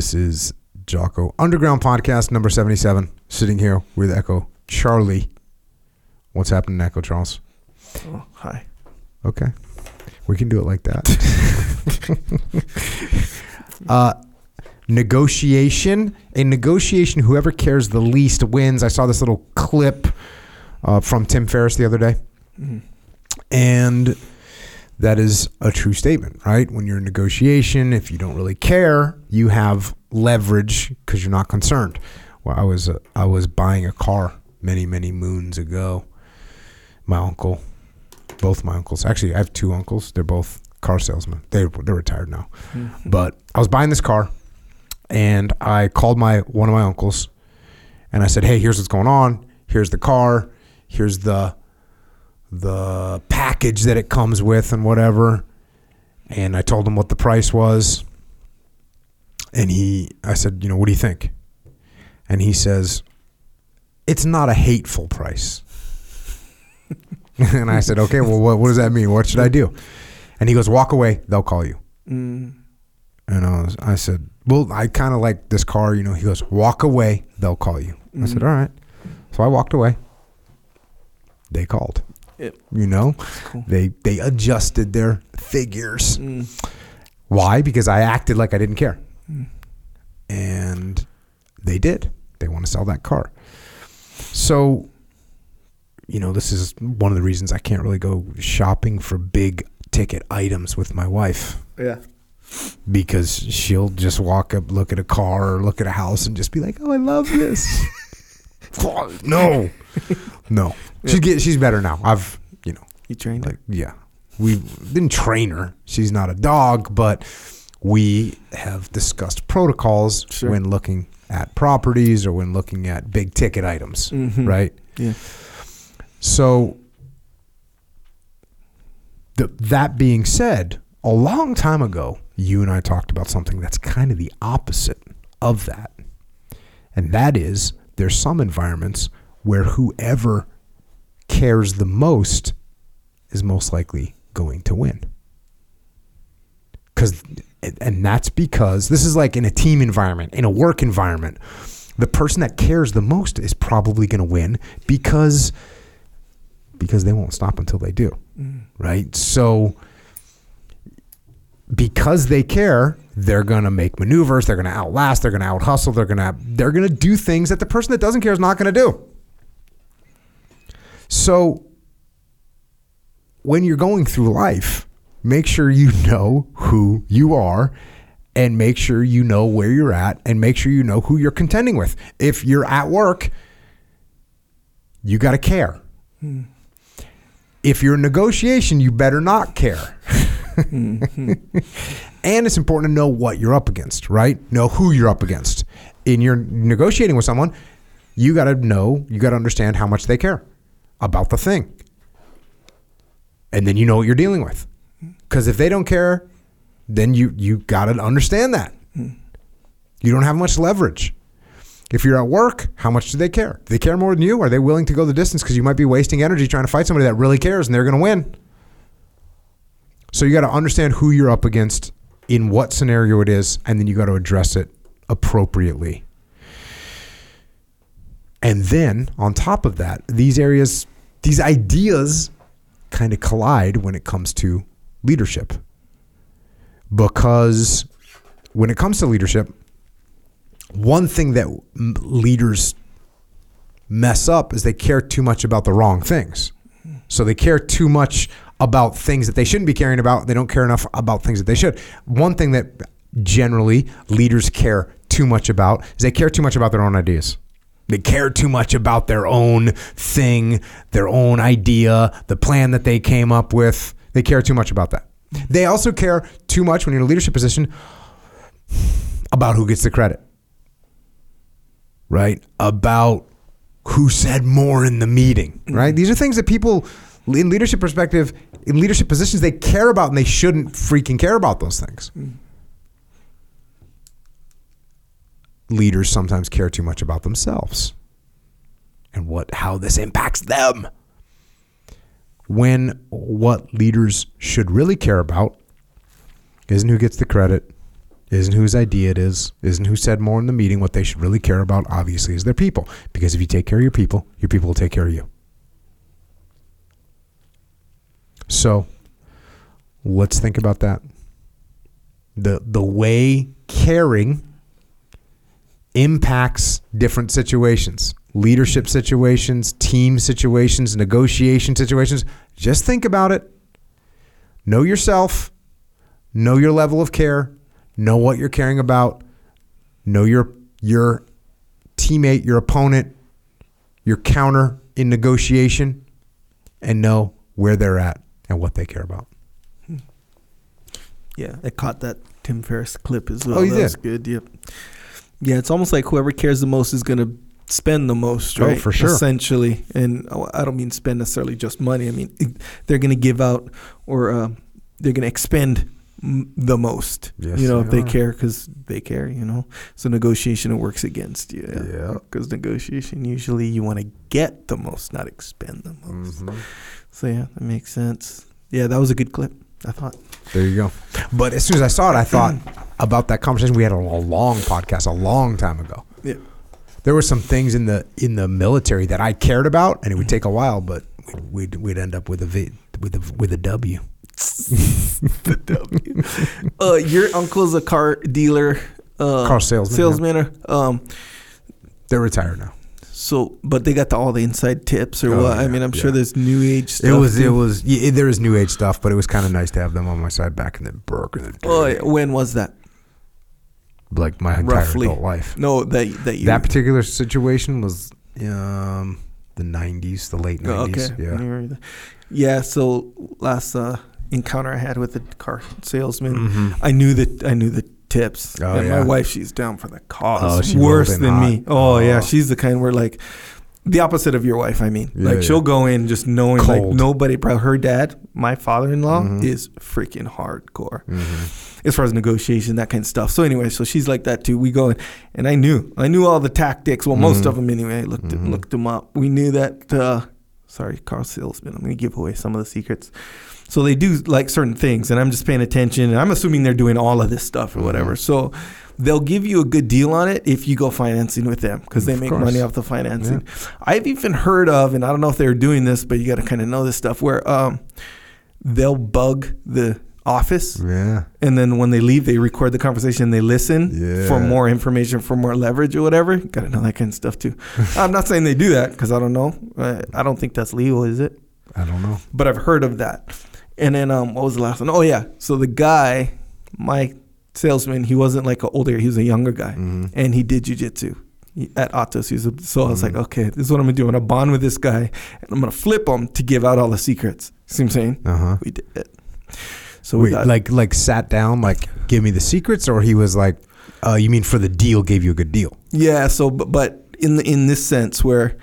This is Jocko Underground Podcast number 77. Sitting here with Echo Charlie. What's happening, Echo Charles? Oh, hi. Okay. We can do it like that. uh, negotiation. A negotiation, whoever cares the least wins. I saw this little clip uh, from Tim Ferriss the other day. And that is a true statement, right? When you're in negotiation, if you don't really care, you have leverage because you're not concerned. Well, I was uh, I was buying a car many many moons ago. My uncle, both my uncles, actually I have two uncles. They're both car salesmen. They they're retired now, but I was buying this car, and I called my one of my uncles, and I said, "Hey, here's what's going on. Here's the car. Here's the the package that it comes with and whatever. And I told him what the price was. And he, I said, you know, what do you think? And he says, it's not a hateful price. and I said, okay, well, what, what does that mean? What should I do? And he goes, walk away. They'll call you. Mm. And I, was, I said, well, I kind of like this car. You know, he goes, walk away. They'll call you. I said, all right. So I walked away. They called. Yep. You know, Cool. they they adjusted their figures. Mm. Why? Because I acted like I didn't care, and they did. They want to sell that car. So, you know, this is one of the reasons I can't really go shopping for big ticket items with my wife Yeah. because she'll just walk up, look at a car or look at a house and just be like, "Oh, I love this." no, no. She's get, she's better now. I've you know You trained like yeah, we didn't train her. She's not a dog, but we have discussed protocols Sure. when looking at properties or when looking at big ticket items, Mhm. right? Yeah. So, the, that being said, a long time ago, you and I talked about something that's kind of the opposite of that. And that is there's some environments where whoever cares the most is most likely going to win. Cuz and that's because this is like in a team environment, in a work environment. The person that cares the most is probably going to win because because they won't stop until they do. Mm. Right? So because they care, they're going to make maneuvers, they're going to outlast, they're going to out hustle, they're going to they're going to do things that the person that doesn't care is not going to do. So when you're going through life, make sure you know who you are and make sure you know where you're at and make sure you know who you're contending with. If you're at work, you got to care. Hmm. If you're in negotiation, you better not care. Mm-hmm. and it's important to know what you're up against, right? Know who you're up against. In your negotiating with someone, you got to know, you got to understand how much they care about the thing. And then you know what you're dealing with. Cuz if they don't care, then you you got to understand that. Mm. You don't have much leverage. If you're at work, how much do they care? Do they care more than you? Are they willing to go the distance because you might be wasting energy trying to fight somebody that really cares and they're going to win? So you got to understand who you're up against, in what scenario it is, and then you got to address it appropriately. And then on top of that, these areas, these ideas kind of collide when it comes to leadership. Because when it comes to leadership, one thing that leaders mess up is they care too much about the wrong things. So they care too much about things that they shouldn't be caring about. They don't care enough about things that they should. One thing that generally leaders care too much about is they care too much about their own ideas. They care too much about their own thing, their own idea, the plan that they came up with. They care too much about that. They also care too much when you're in a leadership position about who gets the credit, right? About who said more in the meeting, right? Mm-hmm. These are things that people in leadership perspective, in leadership positions, they care about and they shouldn't freaking care about those things. Mm. Leaders sometimes care too much about themselves and what how this impacts them. When what leaders should really care about isn't who gets the credit, isn't whose idea it is, isn't who said more in the meeting. What they should really care about, obviously, is their people. Because if you take care of your people, your people will take care of you. So let's think about that. The the way caring impacts different situations, leadership situations, team situations, negotiation situations. Just think about it. Know yourself, know your level of care, know what you're caring about, know your your teammate, your opponent, your counter in negotiation, and know where they're at and what they care about. Yeah, I caught that Tim Ferriss clip as well. Oh, you that did? was good. Yep. Yeah, it's almost like whoever cares the most is gonna spend the most, right? Oh, for sure. Essentially, and oh, I don't mean spend necessarily just money. I mean they're gonna give out or uh, they're gonna expend m- the most. Yes, you know, they if they are. care because they care. You know, so negotiation it works against you. Yeah. Because negotiation usually you want to get the most, not expend the most. Mm-hmm. So yeah, that makes sense. Yeah, that was a good clip. I thought. There you go. But as soon as I saw it, I thought about that conversation we had on a long podcast a long time ago. Yeah. There were some things in the in the military that I cared about, and it would take a while, but we'd we'd, we'd end up with a v, with a with a W. The uh, your uncle's a car dealer, uh, Car salesman, salesman. or, Um, They're retired now. So, but they got the, all the inside tips or Oh, what? I mean, I'm yeah. sure there's new age stuff. It was it was yeah, there is new age stuff, but it was kind of nice to have them on my side back in the Burke in the. Oh, yeah. when was that? like my entire Roughly. adult life. No, that that you. That particular situation was um the 90s, the late 90s. Oh, okay. Yeah. Yeah. Yeah. So last uh, encounter I had with the car salesman, Mhm. I knew that I knew the tips. Oh, and yeah. my wife, she's down for the cause. Oh, Worse than hot. me. Oh, yeah, Oh. she's the kind where like the opposite of your wife. I mean, Yeah, like yeah. she'll go in just knowing like nobody. Her dad, my father-in-law, Mhm. is freaking hardcore Mhm. as far as negotiation, that kind of stuff. So anyway, so she's like that too. We go in, and I knew, I knew all the tactics. Well, most Mhm. of them anyway. I looked Mhm. looked them up. We knew that. Uh, sorry, car salesman. I'm going to give away some of the secrets. So they do like certain things, and I'm just paying attention. And I'm assuming they're doing all of this stuff or whatever. Mhm. So they'll give you a good deal on it if you go financing with them because they Of make course. money off the financing. I've even heard of, and I don't know if they're doing this, but you got to kind of know this stuff where um, they'll bug the office Yeah. and then when they leave, they record the conversation and they listen Yeah. for more information, for more leverage or whatever. Got to know that kind of stuff too. I'm not saying they do that because I don't know. Uh, I don't think that's legal, is it? I don't know. But I've heard of that. And then um, what was the last one? Oh yeah, so the guy, my salesman, he wasn't like an older, he was a younger guy, Mhm. and he did jujitsu at Atos. He was a, so I was like, Mhm. okay, this is what I'm gonna do. I'm gonna bond with this guy, and I'm gonna flip him to give out all the secrets. See what I'm saying? Uh-huh. We did it. So we Wait, got like like sat down like give me the secrets or he was like uh you mean for the deal gave you a good deal. Yeah. So, but, but in the, in this sense, where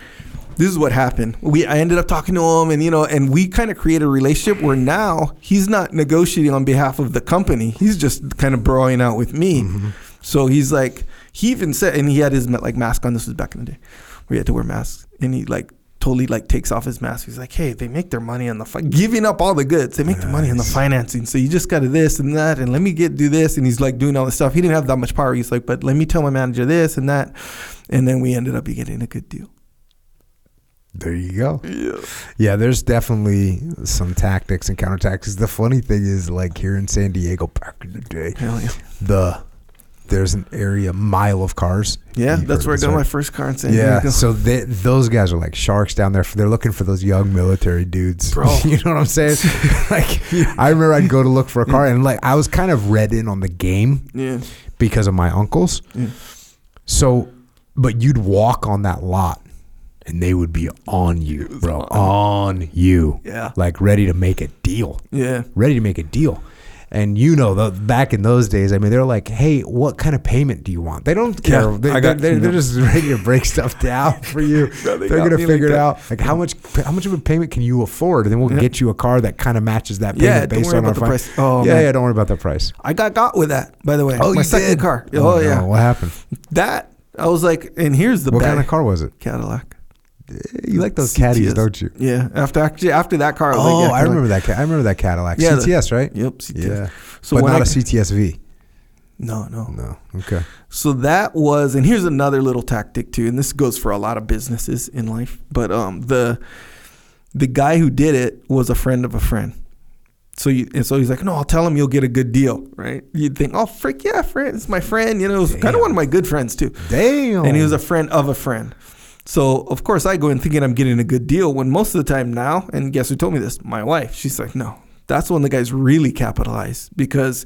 this is what happened, we I ended up talking to him, and you know, and we kind of created a relationship where now he's not negotiating on behalf of the company; he's just kind of broing out with me. Mm-hmm. So he's like, he even said, and he had his like mask on. This was back in the day, where he had to wear masks, and he like totally like takes off his mask. He's like, hey, they make their money on the fi- giving up all the goods. They make their money on the financing. So you just got to this and that, and let me get do this. And he's like doing all this stuff. He didn't have that much power. He's like, but let me tell my manager this and that, and then we ended up getting a good deal. There you go. Yeah. Yeah, there's definitely some tactics and counter tactics. The funny thing is like here in San Diego back in the day, yeah. the there's an area mile of cars. Yeah, You've that's where I got my first car in San Yeah, Diego. so they, those guys are like sharks down there. They're looking for those young military dudes. Bro. you know what I'm saying? like, I remember I'd go to look for a car, and like I was kind of read in on the game Yeah. because of my uncles. Yeah. So, but you'd walk on that lot, and they would be on you, bro, on you, Yeah. like ready to make a deal, Yeah. ready to make a deal. And you know, the, back in those days, I mean, they're like, "Hey, what kind of payment do you want?" They don't care. Yeah, they, I got- they're, they're, just ready to break stuff down for you. No, they are gonna me like figure it out. Like how much, how much of a payment can you afford? And then we'll Yeah. get you a car that kind of matches that payment Yeah, don't based worry on our price. Oh, yeah, man. yeah, don't worry about the price. I got got with that, by the way. Oh, my you second did? car. Oh, Oh, no, yeah. What happened? That I was like, and here's the what bag. kind of car was it? Cadillac. You like those caddies, CTS. don't you? Yeah. After actually after that car, I was Oh, like, yeah, I remember that. Ca- I remember that Cadillac. Yeah, the- CTS, right? Yep. CTS. Yeah, So but not I, a CTSV. No, no. No. Okay. So that was, and here's another little tactic too, and this goes for a lot of businesses in life. But um, the the guy who did it was a friend of a friend. So you, and so he's like, no, I'll tell him you'll get a good deal, right? You'd think, oh, freak yeah, friend, it's my friend. You know, it was kind of one of my good friends too. Damn. And he was a friend of a friend. So of course I go in thinking I'm getting a good deal when most of the time now, and guess who told me this? My wife. She's like, no, that's when the guys really capitalize because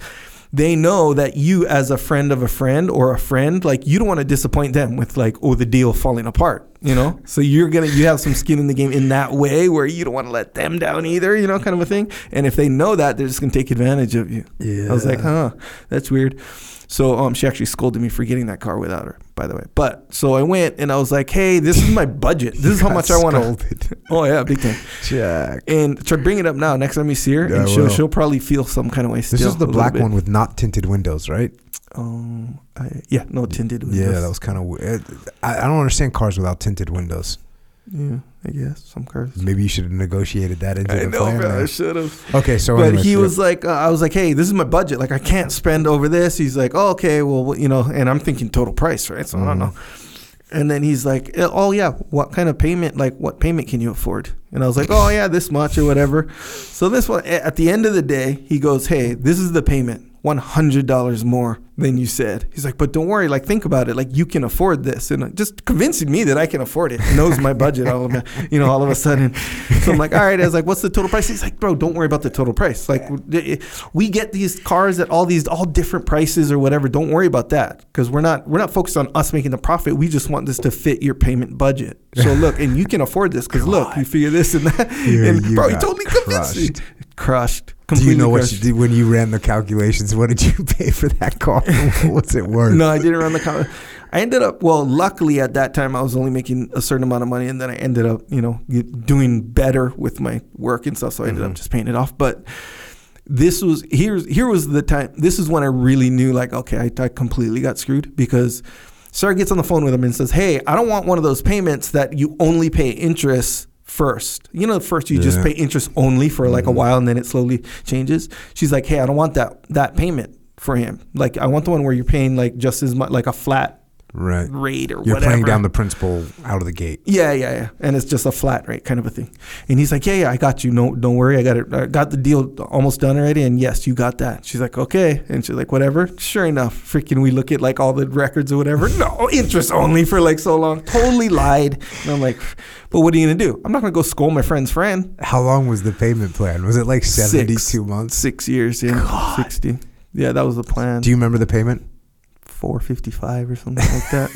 they know that you as a friend of a friend or a friend like you don't want to disappoint them with like oh the deal falling apart you know so you're gonna you have some skin in the game in that way where you don't want to let them down either you know kind of a thing and if they know that they're just gonna take advantage of you yeah. i was like huh that's weird so um, she actually scolded me for getting that car without her, by the way. But so I went and I was like, "Hey, this is my budget. This is how much I want to." Oh yeah, big time. Jack. And try bring it up now. Next time you see her, Yeah, and she'll she'll probably feel some kind of way. Still, This is the black one with not tinted windows, right? Um, I, yeah, no tinted windows. Yeah, that was kind of weird. I, I don't understand cars without tinted windows. Yeah, I guess some cars. Maybe you should have negotiated that into I the know, plan. I should have. Okay, so but he yeah. was like, uh, I was like, hey, this is my budget. Like, I can't spend over this. He's like, oh, okay, well, you know, and I'm thinking total price, right? So I don't Mhm. know. And then he's like, oh yeah, what kind of payment? Like, what payment can you afford? And I was like, oh yeah, this much or whatever. So this one, at the end of the day, he goes, hey, this is the payment, one hundred dollars more than you said. He's like, but don't worry, like think about it, like you can afford this, and uh, just convincing me that I can afford it. Knows my budget, all of a, you know, all of a sudden. So I'm like, all right. I was like, what's the total price? He's like, bro, don't worry about the total price. Like, we get these cars at all these all different prices or whatever. Don't worry about that because we're not we're not focused on us making the profit. We just want this to fit your payment budget. So look, and you can afford this because look, you figure this and that. Yeah, and you bro, he totally convinced me. crushed. Do you know what crushed. you did when you ran the calculations? What did you pay for that car? What's it worth? No, I didn't run the car. I ended up well. Luckily, at that time, I was only making a certain amount of money, and then I ended up, you know, doing better with my work and stuff. So I ended Mm-hmm. up just paying it off. But this was here's here was the time. This is when I really knew, like, okay, I, I completely got screwed because Sarah gets on the phone with him and says, "Hey, I don't want one of those payments that you only pay interest." First, you know, first you just pay interest only for like a mm-hmm. while, and then it slowly changes. She's like, "Hey, I don't want that that payment for him. Like, I want the one where you're paying like just as much, like a flat Right. rate or You're whatever. playing down the principal out of the gate. yeah, yeah, yeah, and it's just a flat rate kind of a thing. And he's like, "Yeah, yeah, I got you. No, don't worry. I got it. I got the deal almost done already. And yes, you got that." She's like, "Okay," and she's like, "Whatever." Sure enough, freaking, we look at like all the records or whatever. No, interest only for like so long. Totally lied. And I'm like, "But what are you gonna do? I'm not gonna go scold my friend's friend." How long was the payment plan? Was it like 72 months? Six years, yeah, sixty. Yeah, that was the plan. Do you remember the payment? Four fifty five or something like that.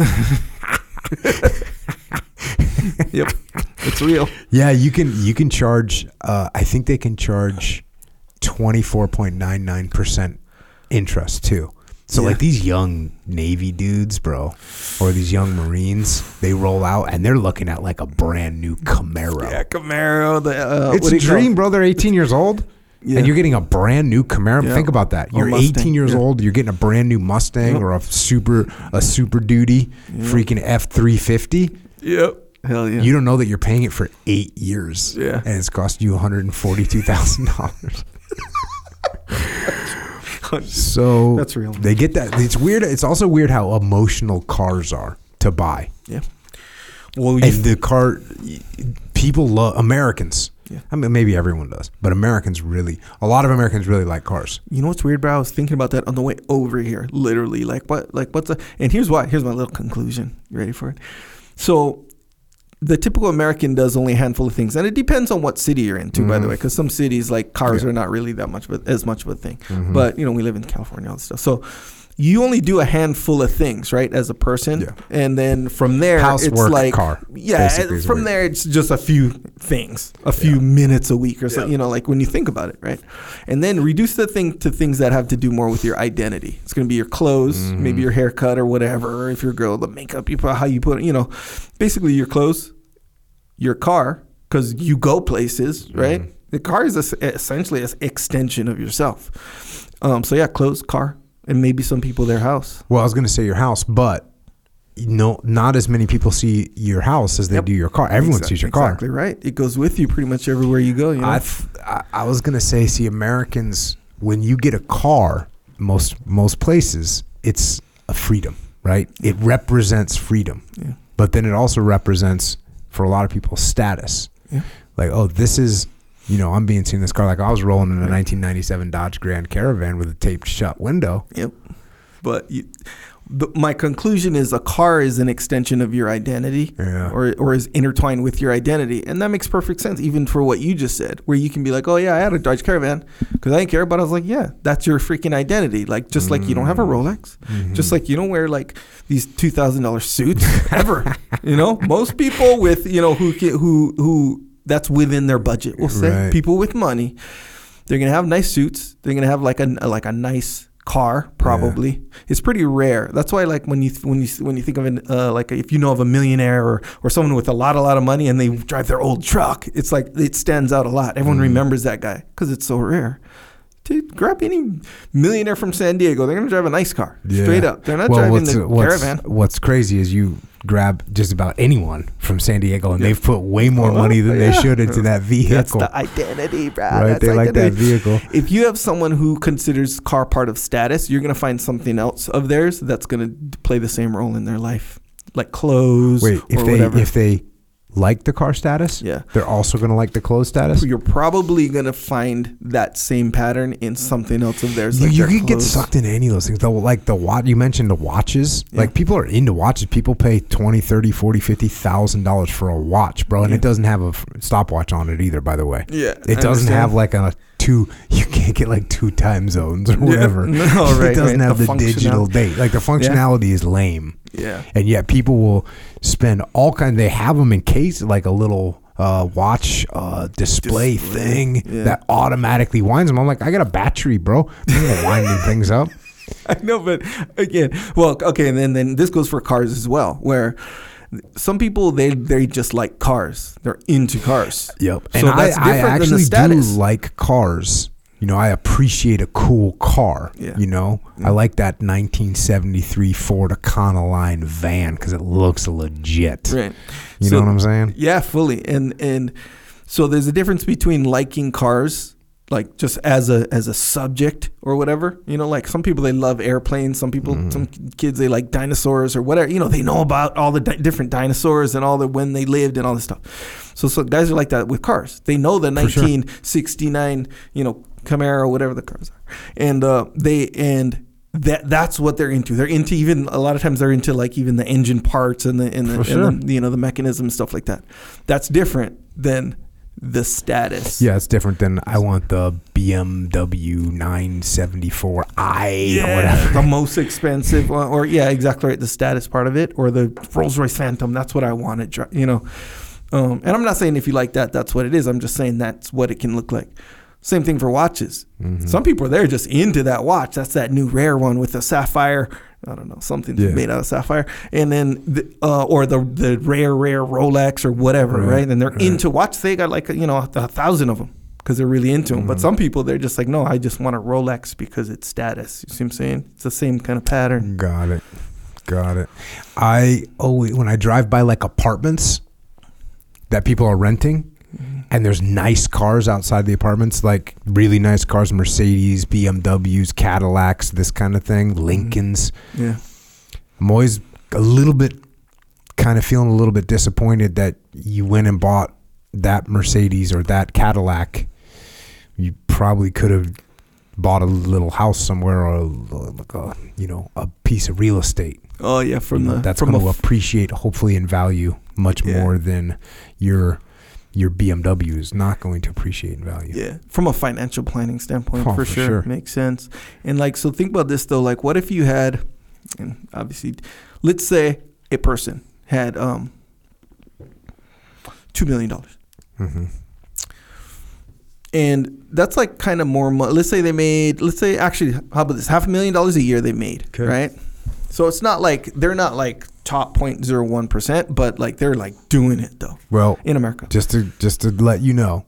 yep, it's real. Yeah, you can you can charge uh, I think they can charge 24.99% interest too. So Yeah. like these young Navy dudes, bro, or these young Marines, they roll out and they're looking at like a brand new Camaro. Yeah, Camaro. The uh, It's a you call dream, bro. They're 18 years old. Yeah. And you're getting a brand new Camaro. Yeah. Think about that. You're Mustang, 18 years yeah. old. You're getting a brand new Mustang Yep. or a super a Super Duty, freaking F350. Yep. Hell yeah. You don't know that you're paying it for eight years. Yeah. And it's cost you $142,000. so That's real. They get that. It's weird. It's also weird how emotional cars are to buy. yeah. Well, And the car, people love Americans. Yeah. I mean, maybe everyone does, but Americans really, a lot of Americans really like cars. you know what's weird, bro? I was thinking about that on the way over here. Literally, like what? Like what's a? And here's why. Here's my little conclusion. You ready for it? So. The typical American does only a handful of things, and it depends on what city you're into, by the Mhm. way. Because some cities, like cars, Yeah. are not really that much, of a, as much of a thing. Mhm. But you know, we live in California, all this stuff. So you only do a handful of things, right, as a person, Yeah. and then from there, Housework, it's like car, Yeah, from there, it's just a few things, a few minutes a week or something. You know, like when you think about it, right? And then reduce the thing to things that have to do more with your identity. It's going to be your clothes, Mm-hmm. maybe your haircut or whatever. Or if you're a girl, the makeup you put, how you put it. You know, basically your clothes, your car, because you go places, right? Mm-hmm. The car is essentially an extension of yourself. Um, so yeah, clothes, car, and maybe some people their house. Well, I was going to say your house, but no, not as many people see your house as they Yep. do your car. Everyone Exact- sees your car. Exactly right. It goes with you pretty much everywhere you go. You know? I, I I was gonna say, see, Americans, when you get a car, most most places it's a freedom, right? It represents freedom. Yeah. But then it also represents for a lot of people status. Yeah. Like, oh, this is you know, I'm being seen in this car like I was rolling in a 1997 Dodge Grand Caravan with a taped shut window. Yep. But you, the, my conclusion is a car is an extension of your identity Yeah. or, or is intertwined with your identity. And that makes perfect sense, even for what you just said, where you can be like, oh, yeah, I had a Dodge Caravan because I didn't care. But I was like, yeah, that's your freaking identity. Like, just like you don't have a mm. Rolex, mm-hmm. just like you don't wear like these $2,000 suits ever. you know, most people with, you know, who, who, who, that's within their budget, we'll say. Right. People with money, they're to have nice suits. They're to have like a, like a nice car probably it's pretty rare that's why like when you when you when you think of an uh, like if you know of a millionaire or or someone with a lot a lot of money and they drive their old truck it's like it stands out a lot everyone remembers that guy because it's so rare Dude, grab any millionaire from San Diego. They're gonna drive a nice car, straight up. They're not driving what's, the uh, what's, caravan. What's crazy is you grab just about anyone from San Diego and Yeah. they've put way more Oh, money than yeah. they should into that vehicle. That's the identity, bro. right? That's They like that vehicle. If you have someone who considers car part of status, you're gonna find something else of theirs that's gonna play the same role in their life, like clothes Wait, if they whatever. if they like the car status, Yeah. they're also going to like the clothes status. you're probably gonna find that same pattern in something else of theirs. You, like you their can get sucked into any of those things. Though, like the watch you mentioned, the watches. Yeah. Like people are into watches. People pay 20, 30, 40, 50,000 dollars for a watch, bro, and Yeah. it doesn't have a stopwatch on it either. By the way, Yeah, it doesn't have like a two. You can't get like two time zones or whatever. No, it right, doesn't right. have the, The digital date. Like the functionality is lame, Yeah. and yet people will spend all kind. They have them in case like a little. Uh, watch uh, display, Display, thing yeah. that automatically winds them. I'm like, I got a battery, bro. I'm winding things up. I know, but again, well, okay, and then then this goes for cars as well, where some people they they just like cars. They're into cars. Yep. So and that's I, I different than the actually do like cars. You know, I appreciate a cool car. Yeah. You know, I like that 1973 Ford Econoline van because it looks legit. Right. You So- know what I'm saying? Yeah, fully. And and so there's a difference between liking cars like just as a as a subject or whatever. You know, like some people they love airplanes, some people Mm-hmm. some kids they like dinosaurs or whatever. You know, they know about all the di- different dinosaurs and all the when they lived and all this stuff. So so guys are like that with cars. They know the For sure. 1969, you know, Camaro or whatever the cars are. And uh they and that that's what they're into. They're into even a lot of times they're into like even the engine parts and the and the, For and the you know the mechanism and stuff like that. That's different than the status. Yeah, it's different than I want the BMW 974i or whatever. the most expensive one, or yeah, exactly right. The status part of it, or the Rolls Royce Phantom. That's what I wanted. dri- You know, um, and I'm not saying if you like that, that's what it is. I'm just saying that's what it can look like. Same thing for watches. Mm-hmm. Some people are there just into that watch. That's that new rare one with the sapphire. I don't know something Yeah. made out of sapphire, and then the, uh, or the the rare rare Rolex or whatever, Right, right? And they're right. into watch. They got like you know a, a thousand of them because they're really into them. Mm-hmm. But some people they're just like, no, I just want a Rolex because it's status. You see what I'm saying? It's the same kind of pattern. Got it. Got it. I always when I drive by like apartments that people are renting and there's nice cars outside the apartments, like really nice cars, Mercedes, BMWs, Cadillacs, this kind of thing, mm-hmm. Lincolns. Yeah. I'm always a little bit kind of feeling a little bit disappointed that you went and bought that Mercedes or that Cadillac. You probably could have bought a little house somewhere or like a you know a piece of real estate Oh yeah, from the that's going to f- appreciate hopefully in value much Yeah. more than your your BMW is not going to appreciate in value. Yeah, from a financial planning standpoint, Oh, for, for sure. sure. makes sense. And like, so think about this though. Like, what if you had, and obviously, let's say a person had um two million dollars, hmm and that's like kind of more. Mo- let's say they made, let's say actually, how about this? Half a million dollars a year they made, Okay. right? So it's not like they're not like top 0.01 percent, but like they're like doing it though Well, in America. just to just to let you know,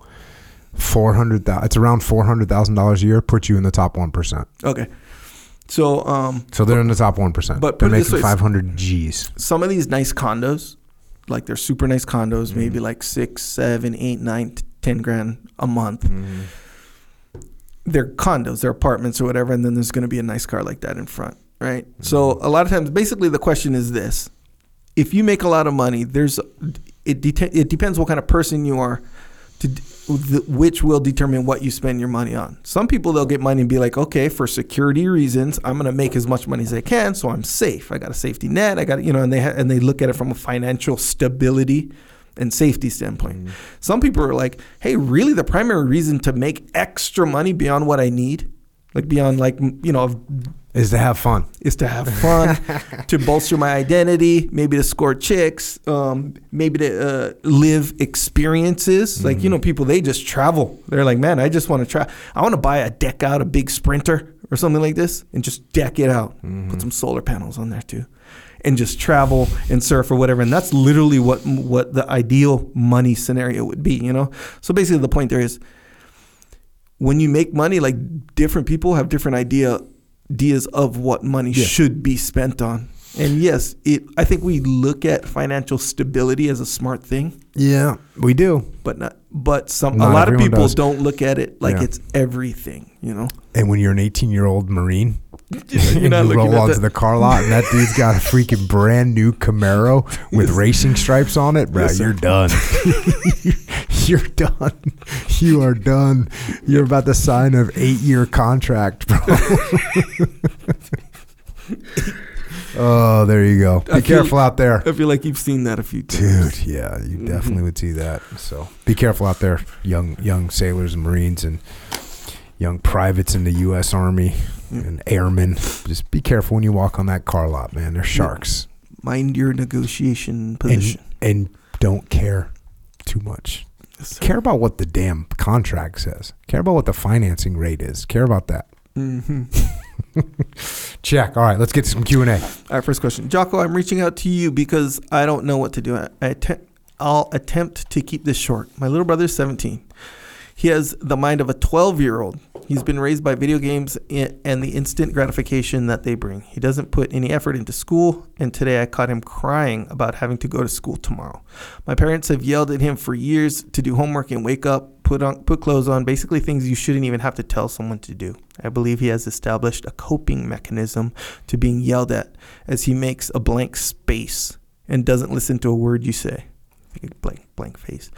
four hundred thousand. It's around four hundred thousand dollars a year. Puts you in the top one percent. Okay, so um, So they're in the top one percent. but they're put it this making way, five hundred G's. some of these nice condos, like they're super nice condos, maybe Mm-hmm. like six, seven, eight, nine, ten grand a month. they're condos, they're apartments or whatever, and then there's going to be a nice car like that in front, right? So a lot of times, basically, the question is this: If you make a lot of money, there's it. Det- it depends what kind of person you are, to which will determine what you spend your money on. Some people they'll get money and be like, okay, for security reasons, I'm going to make as much money as I can, so I'm safe. I got a safety net. I got you know, and they ha- and they look at it from a financial stability and safety standpoint. Mm-hmm. Some people are like, hey, really, the primary reason to make extra money beyond what I need, like beyond like you know, Is to have fun. is to have fun, to bolster my identity, maybe to score chicks, um, maybe to uh, live experiences. Like you know, people they just travel. They're like, man, I just want to try. I want to buy a deck out, a big Sprinter or something like this, and just deck it out. Put some solar panels on there too, and just travel and surf or whatever. And that's literally what what the ideal money scenario would be. You know. So basically, the point there is when you make money, like different people have different idea ideas of what money Yeah. should be spent on. And yes, it. I think we look at financial stability as a smart thing, Yeah, we do. but not. But some Not a lot of people does. don't look at it like Yeah. it's everything. You know, And when you're an 18 year old Marine, you're not you looking roll at onto the, the car lot and that dude's got a freaking brand new Camaro with racing stripes on it, bro, you're done. you're done. You are done. You're about to sign an eight year contract, bro. oh, there you go. Be I feel- careful out there. I feel like you've seen that a few times. Dude, yeah, you Mm-hmm. definitely would see that. So be careful out there, young young sailors and Marines and young privates in the U.S. Army And airmen. Just be careful when you walk on that car lot, man. They're sharks, Mind your negotiation position. and don't care too much. Care about what the damn contract says. Care about what the financing rate is. Care about that. Mhm. Check. All right, let's get to some Q and A. All right, first question. Jocko, I'm reaching out to you because I don't know what to do. I, I att- I'll attempt to keep this short. My little brother's 17. He has the mind of a 12 year old. He's been raised by video games and the instant gratification that they bring. He doesn't put any effort into school, and today I caught him crying about having to go to school tomorrow. My parents have yelled at him for years to do homework and wake up, put on put clothes on, basically things you shouldn't even have to tell someone to do. I believe he has established a coping mechanism to being yelled at as he makes a blank space and doesn't listen to a word you say. Blank blank face.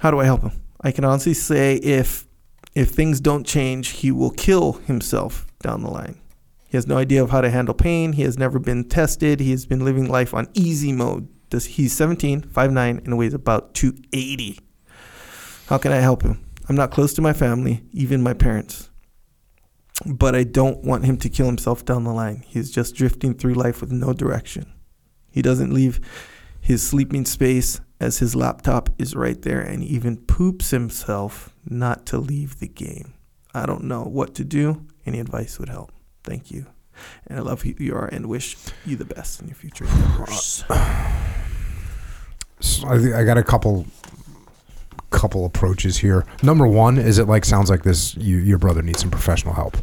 How do I help him? I can honestly say if if things don't change, he will kill himself down the line. He has no idea of how to handle pain. He has never been tested. He has been living life on easy mode. Does he's 17, 5'9 and weighs about 280. How can I help him? I'm not close to my family, even my parents. But I don't want him to kill himself down the line. He's just drifting through life with no direction. He doesn't leave his sleeping space as his laptop is right there and even poops himself not to leave the game. I don't know what to do. Any advice would help. Thank you. And I love who you are and wish you the best in your future. So I, I got a couple couple approaches here. Number one is it like sounds like this you, your brother needs some professional help.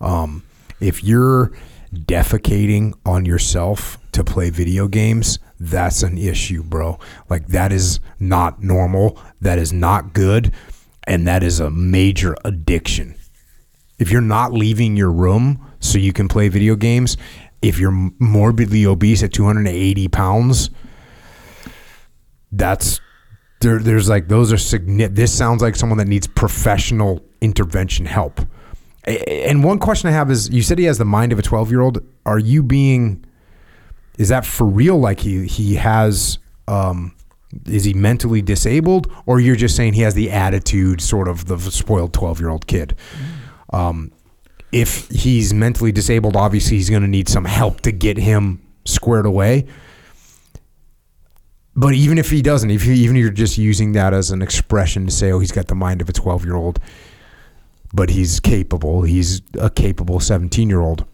Um, if you're defecating on yourself to play video games, that's an issue, bro. Like that is not normal. That is not good, and that is a major addiction. If you're not leaving your room so you can play video games, if you're morbidly obese at 280 pounds, that's there there's like those are significant this sounds like someone that needs professional intervention help and one question i have is you said he has the mind of a 12 year old are you being is that for real? Like he he has um is he mentally disabled? Or you're just saying he has the attitude sort of the spoiled 12 year old kid? Um if he's mentally disabled obviously he's going to need some help to get him squared away. But even if he doesn't, if you, even if you're just using that as an expression to say, "Oh, he's got the mind of a 12 year old," but he's capable. He's a capable 17 year old.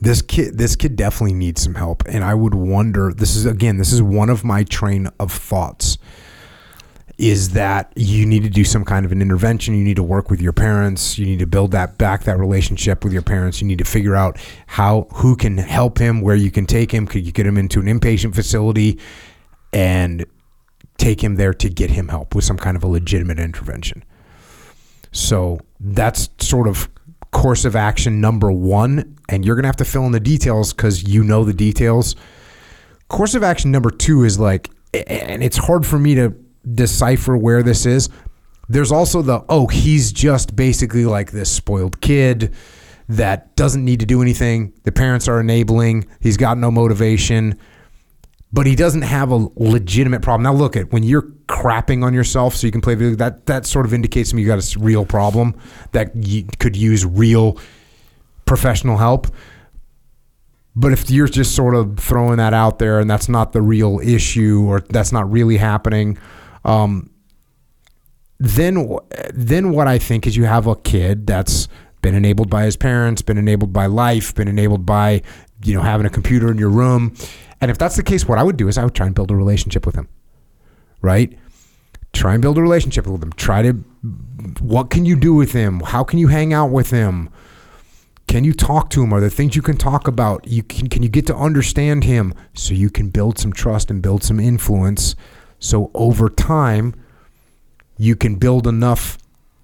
This kid, this kid definitely needs some help, and I would wonder. This is again, this is one of my train of thoughts. Is that you need to do some kind of an intervention? You need to work with your parents. You need to build that back that relationship with your parents. You need to figure out how who can help him, where you can take him. Could you get him into an inpatient facility? and take him there to get him help with some kind of a legitimate intervention. So that's sort of course of action number one. And you're going to have to fill in the details because you know the details. Course of action number two is like, and it's hard for me to decipher where this is. There's also the, oh, he's just basically like this spoiled kid that doesn't need to do anything. The parents are enabling. He's got no motivation, but he doesn't have a legitimate problem. Now, look at when you're crapping on yourself so you can play video. That that sort of indicates to me you got a real problem that you could use real professional help. But if you're just sort of throwing that out there and that's not the real issue or that's not really happening, um, then then what I think is you have a kid that's been enabled by his parents, been enabled by life, been enabled by you know having a computer in your room. And if that's the case, what I would do is I would try and build a relationship with him. Right? Try and build a relationship with him. Try to what can you do with him? How can you hang out with him? Can you talk to him? Are there things you can talk about? You can can you get to understand him so you can build some trust and build some influence so over time you can build enough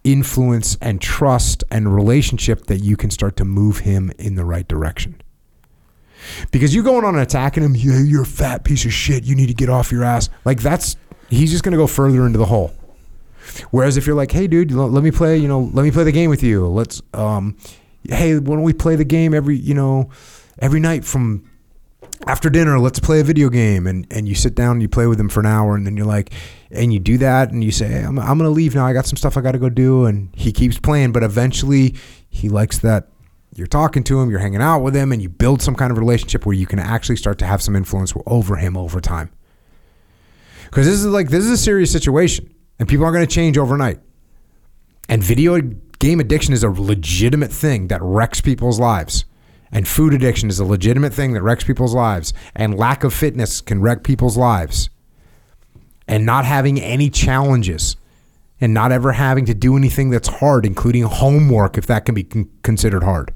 influence and trust and relationship that you can start to move him in the right direction. Because you going on and attacking him, yeah, you're a fat piece of shit. You need to get off your ass. Like that's he's just going to go further into the hole. Whereas if you're like, hey, dude, let me play, you know, let me play the game with you. Let's, um, hey, why don't we play the game every, you know, every night from after dinner, let's play a video game. And, and you sit down and you play with him for an hour. And then you're like, and you do that and you say, hey, I'm, I'm going to leave now. I got some stuff I got to go do. And he keeps playing. But eventually he likes that you're talking to him, you're hanging out with him, and you build some kind of relationship where you can actually start to have some influence over him over time. Because this is like, this is a serious situation and people aren't going to change overnight. And video game addiction is a legitimate thing that wrecks people's lives. And food addiction is a legitimate thing that wrecks people's lives. And lack of fitness can wreck people's lives. And not having any challenges and not ever having to do anything that's hard, including homework, if that can be con- considered hard.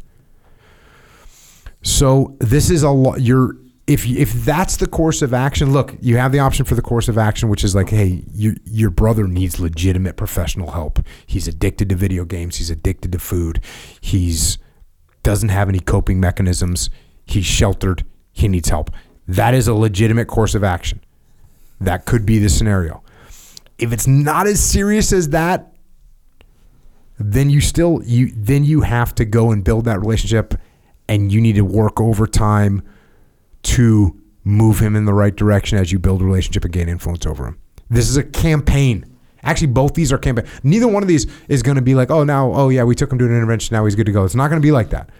So this is a lot. You're if if that's the course of action. Look, you have the option for the course of action, which is like, hey, your your brother needs legitimate professional help. He's addicted to video games. He's addicted to food. He's doesn't have any coping mechanisms. He's sheltered. He needs help. That is a legitimate course of action. That could be the scenario. If it's not as serious as that, then you still you then you have to go and build that relationship and you need to work overtime to move him in the right direction as you build a relationship and gain influence over him. This is a campaign. Actually, both these are campaign. Neither one of these is going to be like, oh, now, oh yeah, we took him to an intervention. Now he's good to go. It's not going to be like that.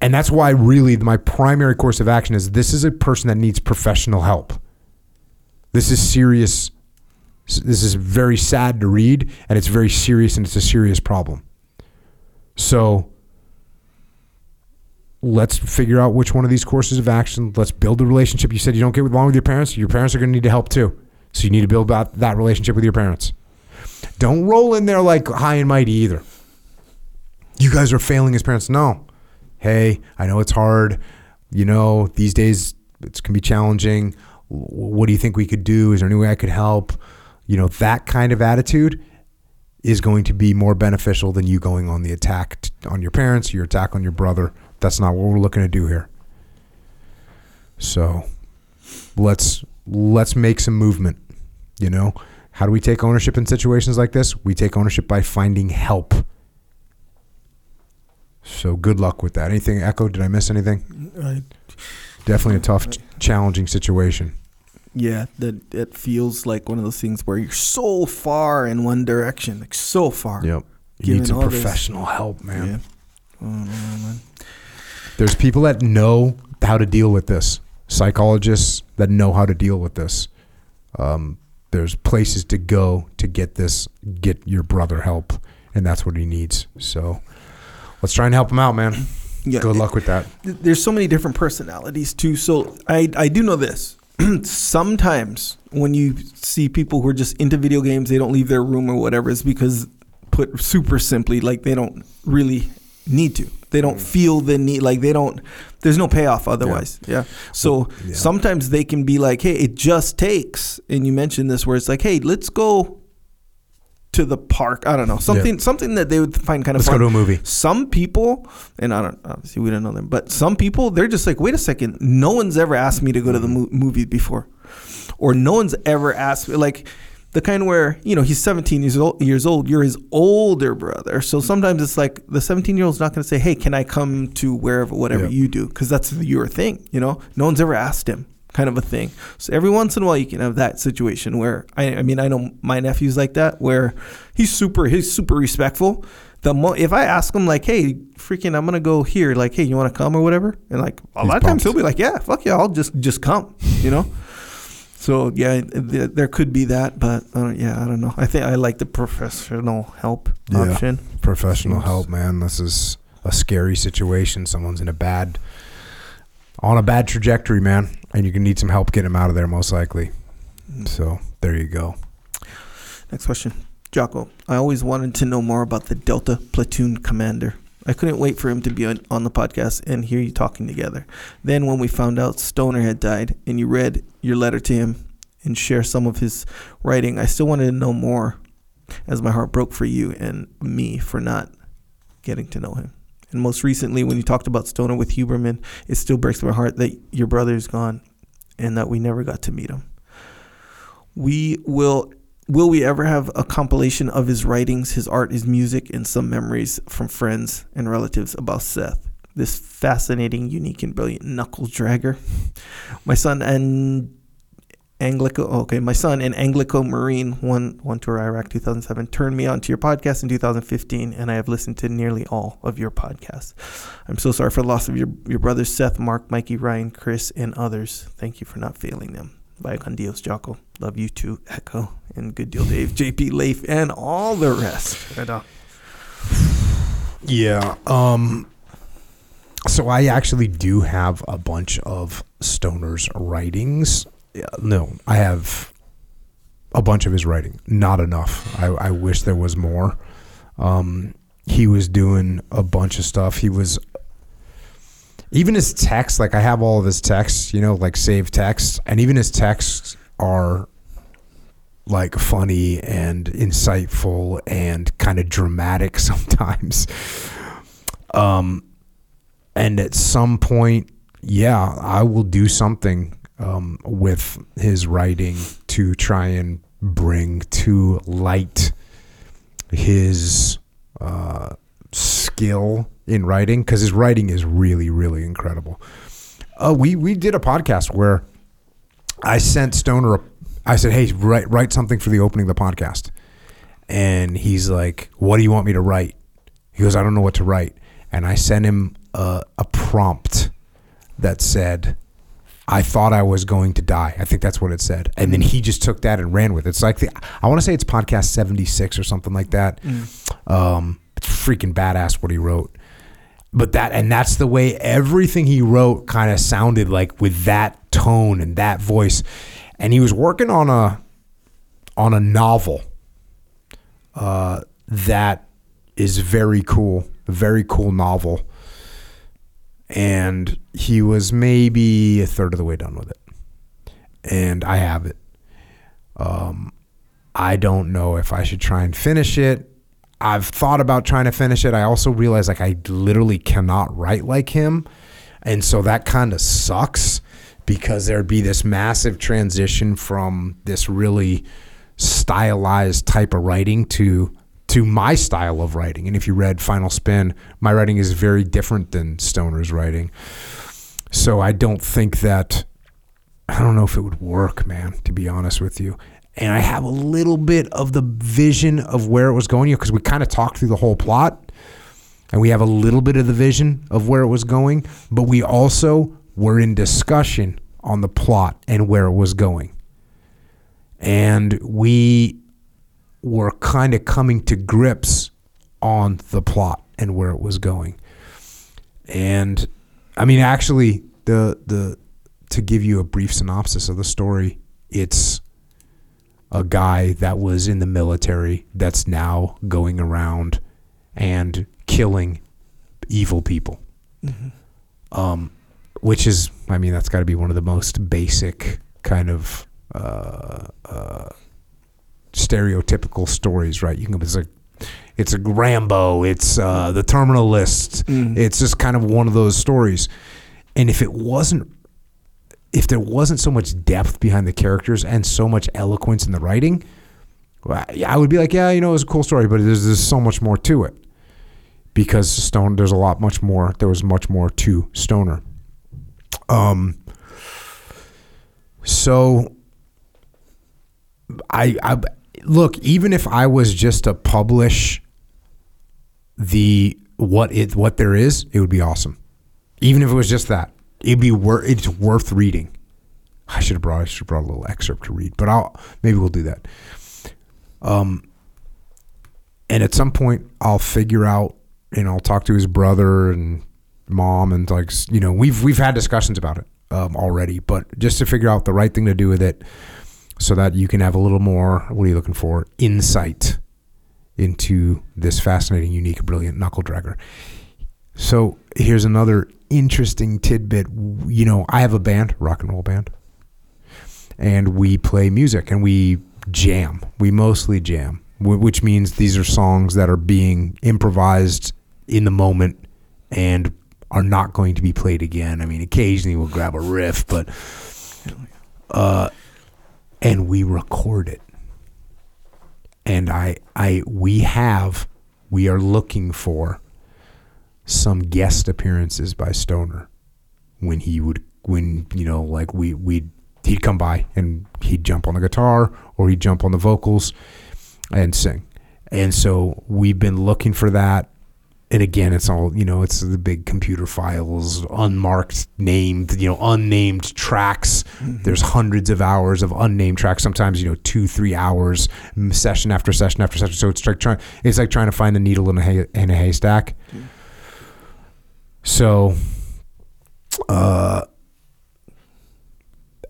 And that's why, really, my primary course of action is this is a person that needs professional help. This is serious. This is very sad to read, and it's very serious, and it's a serious problem. So let's figure out which one of these courses of action. Let's build the relationship. You said you don't get along with your parents. Your parents are going to need to help too. So you need to build that, that relationship with your parents. Don't roll in there like high and mighty either. You guys are failing as parents. No. Hey, I know it's hard. You know, these days it can be challenging. What do you think we could do? Is there any way I could help? You know, that kind of attitude is going to be more beneficial than you going on the attack on your parents, your attack on your brother, that's not what we're looking to do here. So let's let's make some movement. You know, how do we take ownership in situations like this? We take ownership by finding help. So good luck with that. Anything echo? Did I miss anything? I, Definitely a tough, challenging situation. Yeah, that it feels like one of those things where you're so far in one direction, like so far. Yep. You need some professional this. help, man. Yeah. Oh, man. There's people that know how to deal with this. Psychologists that know how to deal with this. Um, there's places to go to get this, get your brother help, and that's what he needs. So let's try and help him out, man. Yeah, Good luck with that. There's so many different personalities too. So I I do know this. Sometimes when you see people who are just into video games, they don't leave their room or whatever, it's because put super simply, like they don't really need to. They don't mm. feel the need, like they don't. There's no payoff otherwise. Yeah. yeah. So yeah. sometimes they can be like, "Hey, it just takes," and you mentioned this where it's like, "Hey, let's go to the park. I don't know something something that they would find kind of Let's fun. go to a movie. Some people, and I don't obviously we don't know them, but some people they're just like, wait a second, no one's ever asked me to go to the mo- movie before, or no one's ever asked me like. The kind where you know he's 17 years old. Years old. You're his older brother, so sometimes it's like the 17 year old's not going to say, "Hey, can I come to wherever, whatever Yeah. you do?" Because that's your thing. You know, no one's ever asked him, kind of a thing. So every once in a while, you can have that situation where I, I mean, I know my nephew's like that, where he's super, he's super respectful. The mo- if I ask him like, "Hey, freaking, I'm gonna go here," like, "Hey, you want to come or whatever," and like a He's lot of times he'll be like, "Yeah, fuck yeah, I'll just just come," you know. So yeah, th- there could be that, but uh, yeah, I don't know. I think I like the professional help Yeah. option. Professional Seems- help, man. This is a scary situation. Someone's in a bad, on a bad trajectory, man, and you're gonna need some help getting him out of there, most likely. So there you go. Next question. Jocko, I always wanted to know more about the Delta Platoon Commander. I couldn't wait for him to be on, on the podcast and hear you talking together. Then, when we found out Stoner had died and you read your letter to him and share some of his writing, I still wanted to know more as my heart broke for you and me for not getting to know him. And most recently, when you talked about Stoner with Huberman, it still breaks my heart that your brother is gone and that we never got to meet him. We will will we ever have a compilation of his writings, his art, his music, and some memories from friends and relatives about Seth? This fascinating, unique, and brilliant knuckle dragger. My son and Anglico, okay, my son and Anglico Marine, one one tour Iraq 2007, turned me on to your podcast in 2015, and I have listened to nearly all of your podcasts. I'm so sorry for the loss of your your brothers Seth, Mark, Mikey, Ryan, Chris, and others. Thank you for not failing them. Bye con Dios, Jocko. Love you too, Echo, and Good Deal Dave, JP Leif, and all the rest. Right on. Yeah. Um. So I actually do have a bunch of Stoner's writings. Yeah, No, I have a bunch of his writing. Not enough. I, I wish there was more. Um, he was doing a bunch of stuff. He was even his texts. Like I have all of his texts. You know, like saved texts, and even his texts are like funny and insightful and kind of dramatic sometimes. Um, and at some point, yeah, I will do something um, with his writing to try and bring to light his uh, skill in writing because his writing is really, really incredible. Uh, we we did a podcast where I sent Stoner a, I said, "Hey, write write something for the opening of the podcast," and he's like, "What do you want me to write?" He goes, "I don't know what to write," and I sent him a, a prompt that said, "I thought I was going to die." I think that's what it said, and then he just took that and ran with it. It's like the I want to say it's podcast seventy six or something like that. Um, it's freaking badass what he wrote but that and that's the way everything he wrote kind of sounded like with that tone and that voice. And he was working on a on a novel uh, that is very cool a very cool novel. And he was maybe a third of the way done with it. And i have it. Um, i don't know if i should try and finish it I've thought about trying to finish it. I also realize like I literally cannot write like him. And so that kind of sucks because there'd be this massive transition from this really stylized type of writing to to my style of writing. And if you read Final Spin, my writing is very different than Stoner's writing. So I don't think that I don't know if it would work, man, to be honest with you. And I have a little bit of the vision of where it was going, because we kind of talked through the whole plot, and we have a little bit of the vision of where it was going, but we also were in discussion on the plot and where it was going. And we were kind of coming to grips on the plot and where it was going. And I mean, actually, the the to give you a brief synopsis of the story, it's a guy that was in the military that's now going around and killing evil people. Um, which is, I mean, that's got to be one of the most basic kind of uh, uh, stereotypical stories, right? You can it's like it's a Rambo, it's uh, the Terminal List, Mm. it's just kind of one of those stories. And if it wasn't, if there wasn't so much depth behind the characters and so much eloquence in the writing, I would be like, yeah, you know, it was a cool story, but there's, there's so much more to it because Stone, there's a lot much more. There was much more to Stoner. Um. So, I, I look even if I was just to publish the what it what there is, it would be awesome. Even if it was just that, it'd be worth it's worth reading. I should have brought I should have brought a little excerpt to read, but I'll maybe we'll do that. Um, and at some point I'll figure out, and I'll talk to his brother and mom, and like you know we've we've had discussions about it um, already, but just to figure out the right thing to do with it, so that you can have a little more. What are you looking for? Insight into this fascinating, unique, brilliant knuckle dragger. So here's another interesting tidbit. You know, I have a band, rock and roll band, and we play music and we jam. We mostly jam, which means these are songs that are being improvised in the moment and are not going to be played again. I mean, occasionally we'll grab a riff, but uh, and we record it. And I, I, we have, we are looking for some guest appearances by Stoner when he would when you know like we we he'd come by and he'd jump on the guitar or he'd jump on the vocals and sing. And so we've been looking for that. And again it's all you know it's the big computer files unmarked named you know unnamed tracks. Mm-hmm. There's hundreds of hours of unnamed tracks sometimes you know two three hours session after session after session. So it's like trying it's like trying to find the needle in a, hay, in a haystack so, uh,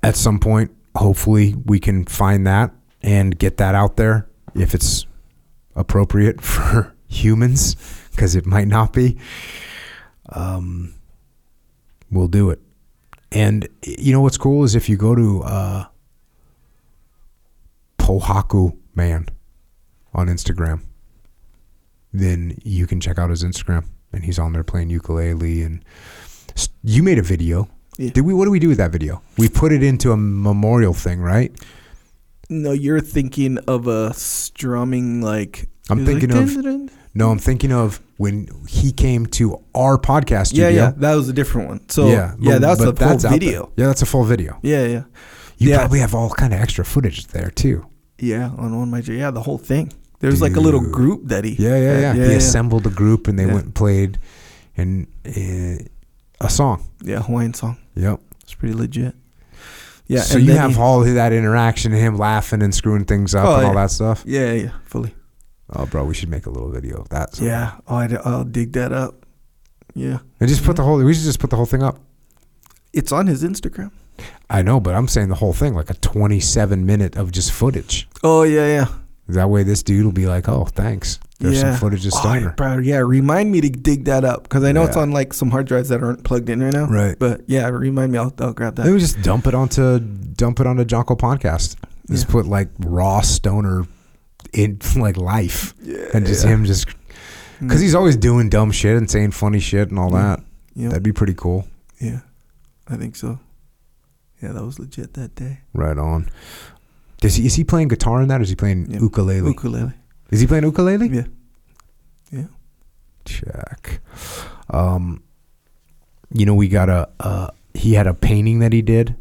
at some point, hopefully, we can find that and get that out there if it's appropriate for humans, because it might not be. Um, we'll do it. And you know what's cool is if you go to uh, Pohaku Man on Instagram, then you can check out his Instagram, and he's on there playing ukulele. And you made a video. Yeah. Did we? What do we do with that video? We put it into a memorial thing, right? No, you're thinking of a strumming like. I'm was like, thinking of- dun, dun, dun. No, I'm thinking of when he came to our podcast studio. Yeah, yeah, that was a different one. So yeah, but- that's but a full there. video. Yeah, that's a full video. Yeah, yeah, You Yeah. probably have all kind of extra footage there too. yeah. On one my yeah, the whole thing. There's like a little group that he. Yeah, yeah, yeah. yeah, he yeah. assembled a group and they Yeah. went and played and uh, a song. Yeah, Hawaiian song. Yep. It's pretty legit. Yeah. so and you have he- all that interaction and him laughing and screwing things up Oh, and all yeah. that stuff. Yeah, yeah, fully. Oh, bro, we should make a little video of that. sometime. Yeah. Oh, I'd, I'll dig that up. Yeah. And just put the whole. We should just put the whole thing up. It's on his Instagram. I know, but I'm saying the whole thing, like a 27 minute of just footage. Oh yeah, yeah. That way, this dude will be like, "Oh, thanks." There's yeah. some footage of Oh, Stoner. bro, yeah, remind me to dig that up because I know it's on like some hard drives that aren't plugged in right now. Right. But yeah, remind me. I'll, I'll grab that. Maybe just dump it onto dump it onto Jocko podcast. Just Yeah. put like raw Stoner in like life, Yeah. and just yeah. him just because he's always doing dumb shit and saying funny shit and all Yeah. that. Yeah. That'd be pretty cool. yeah. I think so. Yeah, that was legit that day. Right on. Does he, is he playing guitar in that, or is he playing Yeah. ukulele? Ukulele. is he playing ukulele? Yeah. Yeah. Check. Um, you know, we got a. Uh, he had a painting that he did,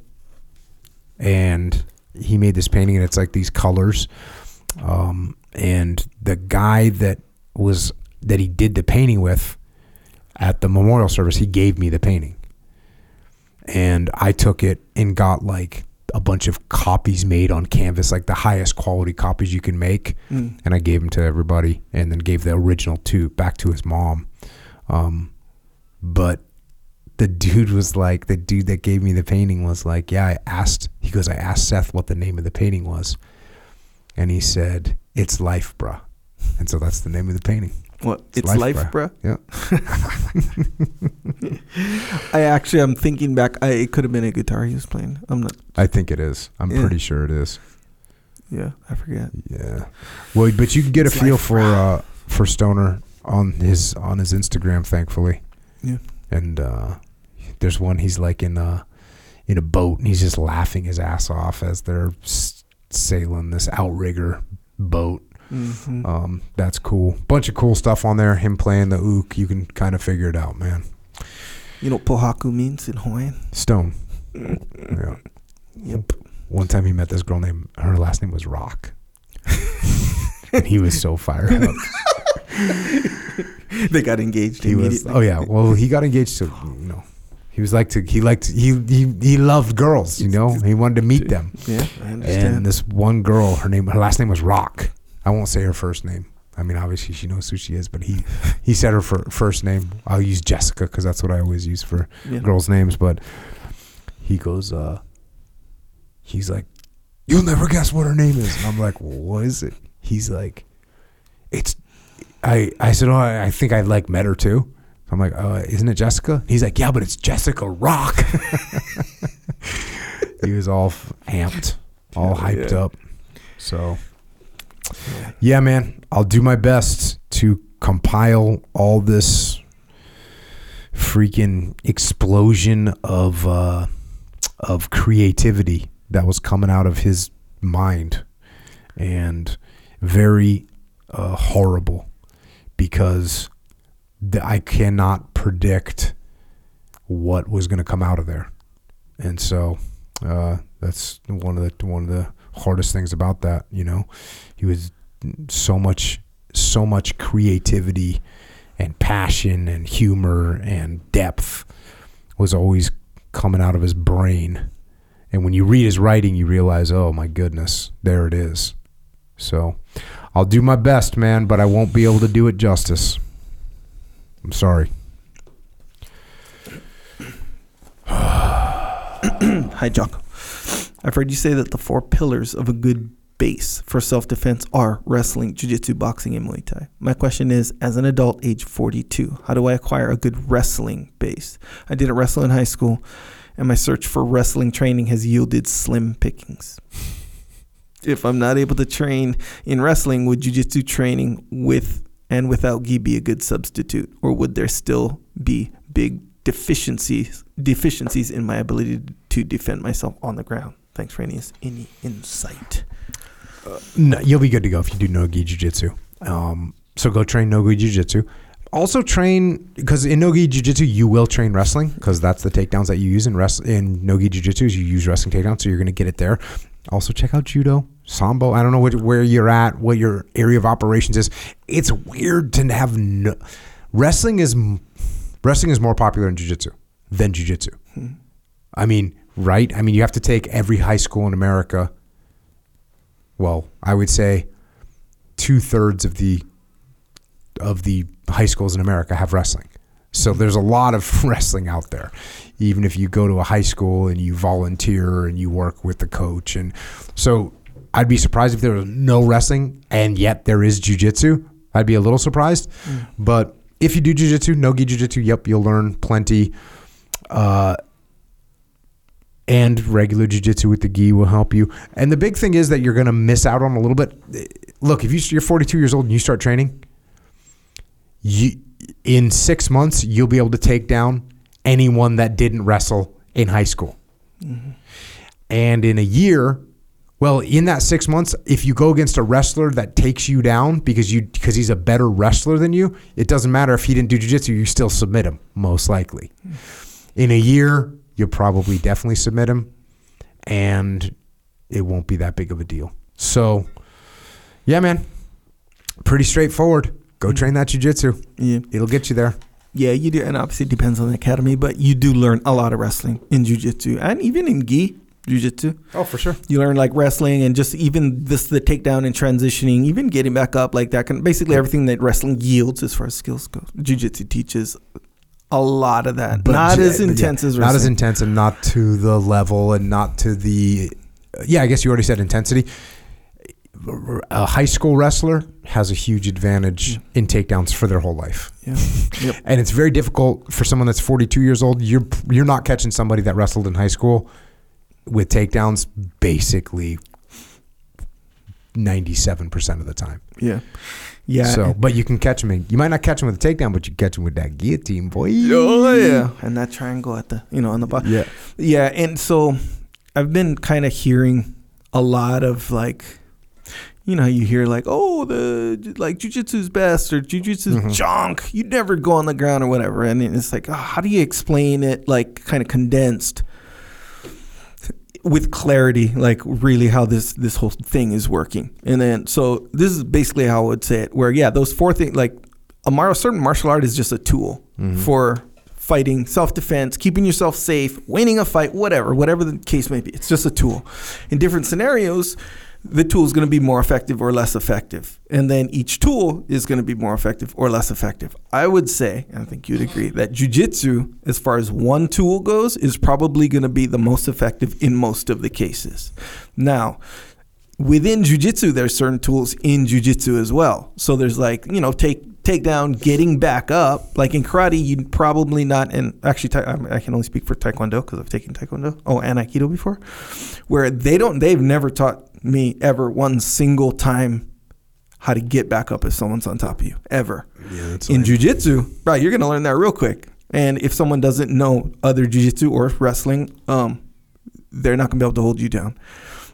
and he made this painting, and it's like these colors. Um, and the guy that was that he did the painting with at the memorial service, he gave me the painting, and I took it and got like a bunch of copies made on canvas, like the highest quality copies you can make Mm. and I gave them to everybody, and then gave the original two back to his mom. Um, but the dude was like, the dude that gave me the painting was like, yeah, I asked. He goes, I asked Seth what the name of the painting was, and he said, "It's life, bruh." And so that's the name of the painting. What? It's, life, life, bruh. bruh. Yeah, I actually, I'm thinking back. I, it could have been a guitar he was playing. I'm not. I think it is. I'm Yeah. pretty sure it is. Yeah, I forget. Yeah. Well, but you can get It's a feel life, for uh, for Stoner on his on his Instagram, thankfully. Yeah. And uh, there's one he's like in a in a boat and he's just laughing his ass off as they're s- sailing this outrigger boat. Mhm. Um, that's cool. Bunch of cool stuff on there. Him playing the ook. You can kind of figure it out, man. you know what pohaku means in Hawaiian? Stone. Yeah. Yep. One time he met this girl named her last name was Rock. and he was so fired up. they got engaged He was oh yeah. Well he got engaged to you know. He was like to he liked he he he loved girls, you know. He wanted to meet them. Yeah, I understand. And this one girl, her name her last name was Rock. I won't say her first name. I mean, obviously she knows who she is, but he he said her fir- first name. I'll use Jessica because that's what I always use for yeah. girls' names. But he goes, uh, he's like, you'll never guess what her name is. And I'm like, what is it? He's like, it's. I I said, oh, I, I think I like met her too. I'm like, uh, isn't it Jessica? He's like, yeah, but it's Jessica Rock. he was all amped, all hyped yeah. up. So, yeah, man, I'll do my best to compile all this freaking explosion of uh, of creativity that was coming out of his mind, and very uh, horrible because th- I cannot predict what was going to come out of there, and so uh, that's one of the one of the hardest things about that. You know, he was so much so much creativity and passion and humor and depth was always coming out of his brain. And when you read his writing, you realize, oh my goodness, there it is. So I'll do my best, man, but I won't be able to do it justice. I'm sorry. Hi, Jock. I've heard you say that the four pillars of a good base for self defense are wrestling, jiu jitsu, boxing, and Muay Thai. My question is as an adult, age 42, how do I acquire a good wrestling base? I didn't wrestle in high school, and my search for wrestling training has yielded slim pickings. If I'm not able to train in wrestling, would jiu jitsu training with and without gi be a good substitute? Or would there still be big deficiencies deficiencies in my ability to defend myself on the ground? Thanks for any, any insight. No, you'll be good to go if you do Nogi Jiu Jitsu. Um, so go train Nogi Jiu Jitsu. Also train because in Nogi Jiu Jitsu you will train wrestling because that's the takedowns that you use in rest in Nogi Jiu Jitsu. is You use wrestling takedowns, so you're going to get it there. Also check out Judo, Sambo. I don't know what, where you're at, what your area of operations is. It's weird to have no, wrestling is wrestling is more popular in Jiu Jitsu than Jiu Jitsu. I mean, right? I mean, you have to take every high school in America. Well, I would say two thirds of the of the high schools in America have wrestling. So there's a lot of wrestling out there. Even if you go to a high school and you volunteer and you work with the coach, and so I'd be surprised if there was no wrestling and yet there is jujitsu. I'd be a little surprised, but if you do jujitsu, nogi jujitsu, yep, you'll learn plenty. Uh, and regular jiu-jitsu with the gi will help you. And the big thing is that you're going to miss out on a little bit. Look, if you, you're 42 years old and you start training, you in six months you'll be able to take down anyone that didn't wrestle in high school. Mm-hmm. And in a year, well, in that six months, if you go against a wrestler that takes you down because you because he's a better wrestler than you, it doesn't matter if he didn't do jiu-jitsu, you still submit him most likely. Mm-hmm. In a year, you'll probably definitely submit him, and it won't be that big of a deal. So, yeah, man, pretty straightforward. Go mm-hmm. train that jujitsu. Yeah. It'll get you there. Yeah, you do. And obviously, it depends on the academy, but you do learn a lot of wrestling in jiu jitsu and even in gi jiu jitsu. Oh, for sure. You learn like wrestling and just even this the takedown and transitioning, even getting back up like that. Can basically everything that wrestling yields as far as skills go. Jiu jitsu teaches a lot of that. not ju- as yeah, intense as wrestling. Not as intense and not to the level and not to the. Yeah, I guess you already said intensity. A high school wrestler has a huge advantage in takedowns for their whole life. Yeah. Yep. And it's very difficult for someone that's 42 years old. You're you're not catching somebody that wrestled in high school with takedowns basically ninety-seven percent of the time. Yeah. Yeah. So, but you can catch him. In, you might not catch him with a takedown, but you catch him with that guillotine, boy. Oh yeah, and that triangle at the you know on the bottom. Yeah. Yeah, and so I've been kind of hearing a lot of like, you know, you hear like, oh, the like jujitsu's best or jujitsu's Mhm. junk. You'd never go on the ground or whatever, and it's like, oh, how do you explain it like kind of condensed? With clarity like really how this this whole thing is working. And then so this is basically how i would say it where yeah those four things like a mar- certain martial art is just a tool mm-hmm. for fighting self-defense keeping yourself safe winning a fight whatever whatever the case may be. It's just a tool. In different scenarios the tool is going to be more effective or less effective. And then each tool is going to be more effective or less effective. I would say and i think you'd agree that jiu-jitsu as far as one tool goes is probably going to be the most effective in most of the cases. Now within jujitsu, there's certain tools in jujitsu as well. So there's like, you know, take take down, getting back up. Like in karate, you'd probably not, and actually, I can only speak for taekwondo because I've taken taekwondo, oh, and aikido before, where they don't, they've never taught me ever one single time how to get back up if someone's on top of you, ever. Yeah, that's In jujitsu, right, you're gonna learn that real quick. And if someone doesn't know other jujitsu or wrestling, um, they're not gonna be able to hold you down.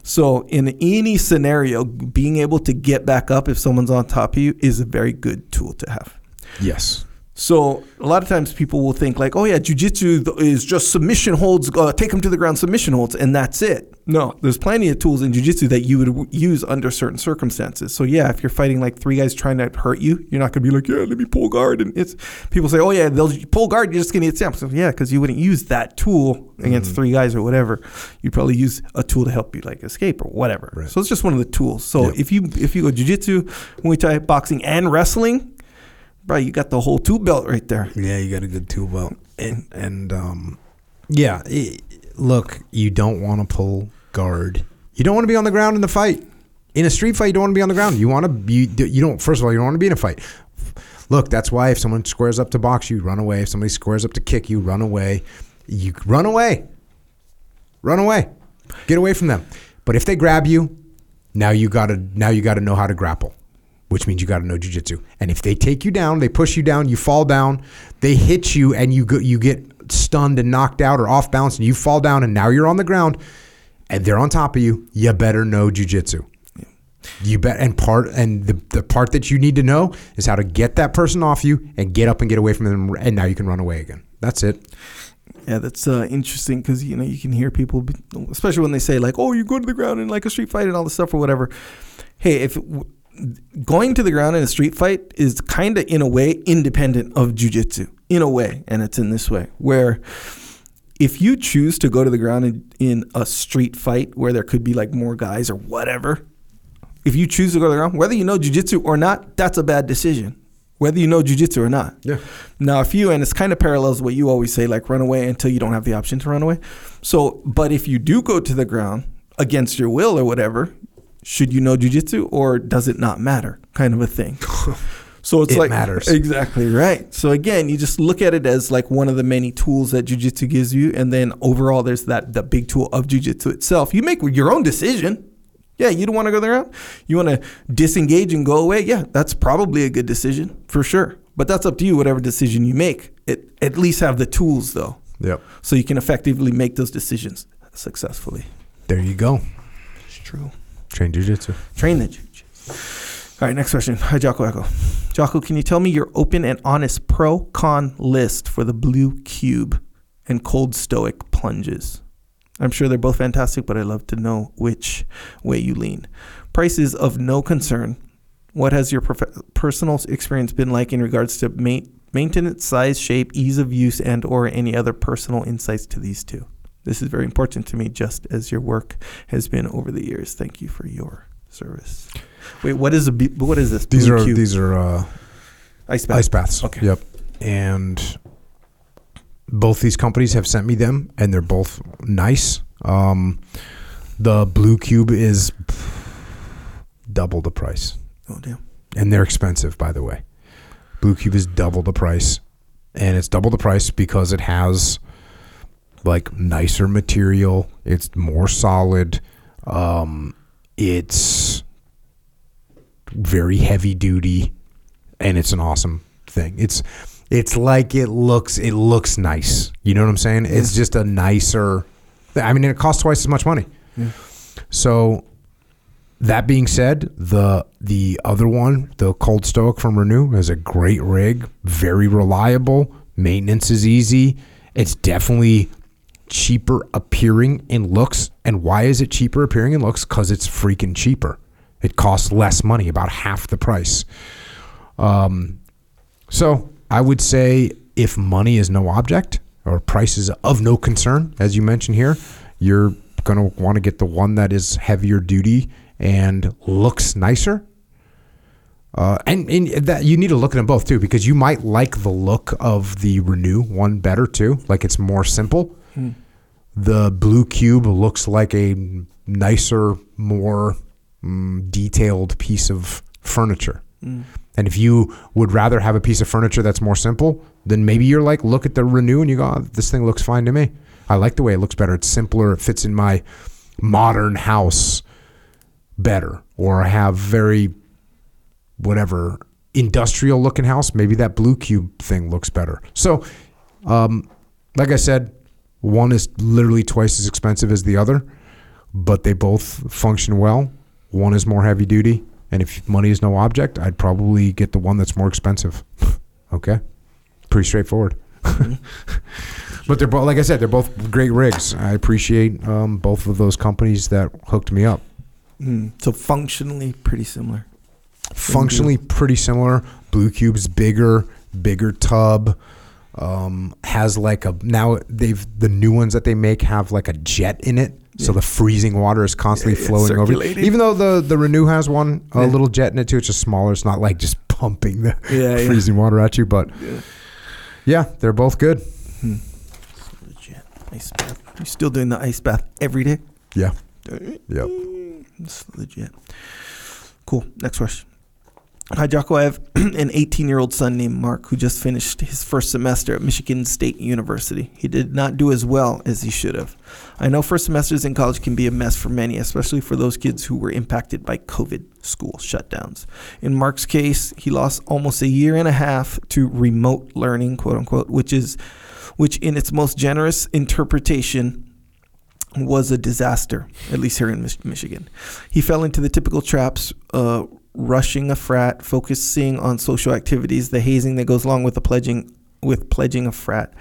So in any scenario, being able to get back up if someone's on top of you is a very good tool to have. yes. So a lot of times people will think like, oh yeah, jujitsu is just submission holds, uh, take them to the ground submission holds, and that's it. No, there's plenty of tools in jujitsu that you would use under certain circumstances. So yeah, if you're fighting like three guys trying to hurt you, you're not gonna be like, yeah, let me pull guard. And it's people say, oh yeah, they'll pull guard, you're just gonna get stamped. So yeah, because you wouldn't use that tool against three guys or whatever. You'd probably use a tool to help you like escape or whatever. Right. So it's just one of the tools. So Yeah. if you if you go jujitsu, Muay Thai, boxing, and wrestling, bro, you got the whole tool belt right there. Yeah, you got a good tool belt, and and um, yeah. i look, you don't want to pull guard. You don't want to be on the ground in the fight. In a street fight, you don't want to be on the ground. You want to be. You don't. First of all, you don't want to be in a fight. Look, that's why if someone squares up to box you, run away. If somebody squares up to kick you, run away. You run away. Run away. Get away from them. But if they grab you, now you gotta now you gotta know how to grapple, which means you gotta know jujitsu. And if they take you down, they push you down, you fall down, they hit you, and you go, you get stunned and knocked out or off balance, and you fall down, and now you're on the ground, and they're on top of you. You better know jujitsu. You bet, and part and the, the part that you need to know is how to get that person off you and get up and get away from them, and now you can run away again. That's it. Yeah, that's uh, interesting because you know you can hear people, especially when they say like, "Oh, you go to the ground in like a street fight and all this stuff or whatever." Hey, if w- going to the ground in a street fight is kind of in a way independent of jujitsu, in a way, and it's in this way where if you choose to go to the ground in, in a street fight where there could be like more guys or whatever, if you choose to go to the ground, whether you know jujitsu or not, that's a bad decision. Whether you know jujitsu or not. Yeah. Now, if you, and it's kind of parallels what you always say, like run away until you don't have the option to run away. So, but if you do go to the ground against your will or whatever, should you know jujitsu or does it not matter? Kind of a thing. So it's It like matters. exactly right. So again, you just look at it as like one of the many tools that jujitsu gives you, and then overall, there's that the big tool of jujitsu itself. You make your own decision. Yeah, you don't want to go there. You want to disengage and go away. Yeah, that's probably a good decision for sure. But that's up to you. Whatever decision you make, it at least have the tools though, Yep. so you can effectively make those decisions successfully. There you go. It's true. Train jujitsu. Train the jujitsu. All right, next question. Hi, Jocko Echo. Jocko, can you tell me your open and honest pro con list for the blue cube and cold stoic plunges? I'm sure they're both fantastic, but I'd love to know which way you lean. Price is of no concern. What has your prof- personal experience been like in regards to ma- maintenance, size, shape, ease of use, and or any other personal insights to these two? This is very important to me, just as your work has been over the years. Thank you for your service. Wait, what is a B- what is this? These Blue are cube? these are uh, ice bath. ice baths. Okay. Yep. And both these companies have sent me them, and they're both nice. Um, the blue cube is double the price, Oh damn. and they're expensive, by the way. Blue cube is double the price, and it's double the price because it has like nicer material. It's more solid. Um, it's very heavy duty, and it's an awesome thing. It's it's like it looks it looks nice. You know what I'm saying? It's just a nicer. I mean, it costs twice as much money. So that being said, the the other one, the Cold Stoic from Renu, is a great rig, very reliable. Maintenance is easy. It's definitely cheaper appearing in looks. And why is it cheaper appearing in looks? Because it's freaking cheaper. It costs less money, about half the price. Um, so I would say if money is no object or price is of no concern, as you mentioned here, you're going to want to get the one that is heavier duty and looks nicer. Uh, and, and that you need to look at them both too because you might like the look of the Renu one better too. Like it's more simple. The blue cube looks like a nicer, more mm, detailed piece of furniture. And if you would rather have a piece of furniture that's more simple, then maybe you're like, look at the Renu and you go, oh, this thing looks fine to me. I like the way it looks better. It's simpler. It fits in my modern house better. Or I have very, whatever, industrial looking house. Maybe that blue cube thing looks better. So, um, like I said, one is literally twice as expensive as the other, but they both function well. One is more heavy duty, and if money is no object, I'd probably get the one that's more expensive. okay, pretty straightforward. but they're both, like I said, they're both great rigs. I appreciate um, both of those companies that hooked me up. Mm. So functionally pretty similar. Functionally pretty similar. Blue Cube's bigger, bigger tub. Um, has like a now they've the new ones that they make have like a jet in it, so the freezing water is constantly Yeah, flowing over. circulating. Even though the the Renu has one a little jet in it too, it's just smaller. It's not like just pumping the freezing water at you. But Yeah. yeah, they're both good. Hmm. Legit. Ice bath. You still doing the ice bath every day? Yeah, yep. It's legit. Cool. Next question. Hi, Jocko. I have an 18 year old son named Mark who just finished his first semester at Michigan State University. He did not do as well as he should have. I know first semesters in college can be a mess for many, especially for those kids who were impacted by COVID school shutdowns. In Mark's case, he lost almost a year and a half to remote learning, quote unquote, which is which in its most generous interpretation was a disaster, at least here in Michigan. He fell into the typical traps, uh, rushing a frat, focusing on social activities, the hazing that goes along with the pledging with pledging a frat.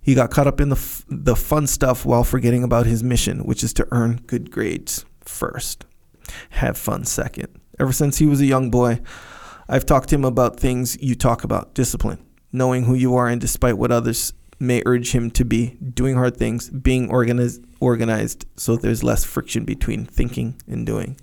He got caught up in the f- the fun stuff while forgetting about his mission, which is to earn good grades first, have fun second. Ever since he was a young boy, I've talked to him about things you talk about: discipline, knowing who you are, and despite what others may urge him to be, doing hard things, being organized, organized, so there's less friction between thinking and doing.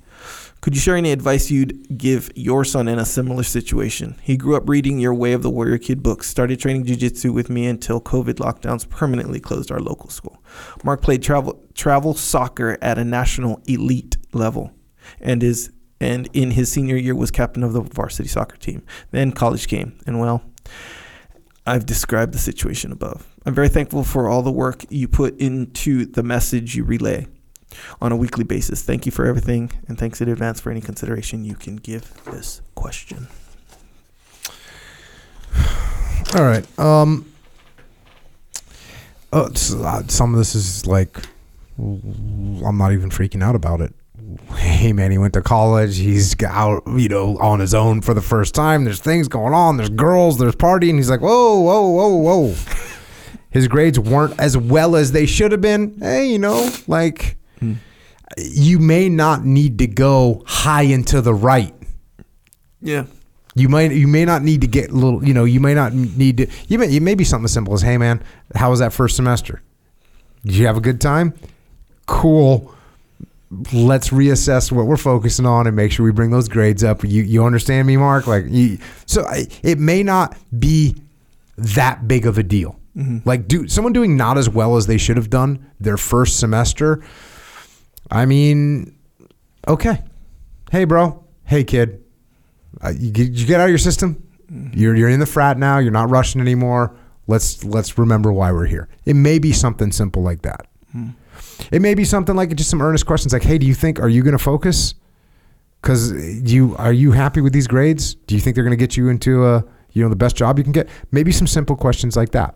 Could you share any advice you'd give your son in a similar situation? He grew up reading your Way of the Warrior Kid books, started training jiu-jitsu with me until COVID lockdowns permanently closed our local school. Mark played travel travel soccer at a national elite level and is and in his senior year was captain of the varsity soccer team. Then college came and well, I've described the situation above. I'm very thankful for all the work you put into the message you relay on a weekly basis. Thank you for everything, and thanks in advance for any consideration you can give this question. All right. Um. Uh, uh, some of this is like, I'm not even freaking out about it. Hey man, he went to college. He's out, you know, on his own for the first time. There's things going on. There's girls. There's partying. He's like, whoa, whoa, whoa, whoa. His grades weren't as well as they should have been. Hey, you know, like you may not need to go high into the right. Yeah. You might you may not need to get little you know you may not need to you may it may be something as simple as hey man how was that first semester? Did you have a good time? Cool. Let's reassess what we're focusing on and make sure we bring those grades up. You you understand me Mark? Like you, so I, it may not be that big of a deal. Mm-hmm. Like do someone doing not as well as they should have done their first semester I mean okay hey bro hey kid uh, you, get- you get out of your system. Mm-hmm. You're you're in the frat now. You're not rushing anymore. Let's let's remember why we're here. It may be something simple like that. Mm-hmm. It may be something like just some earnest questions like, "Hey, do you think are you going to focus? Because uh, you are you happy with these grades? Do you think they're going to get you into a you know the best job you can get? Maybe some simple questions like that,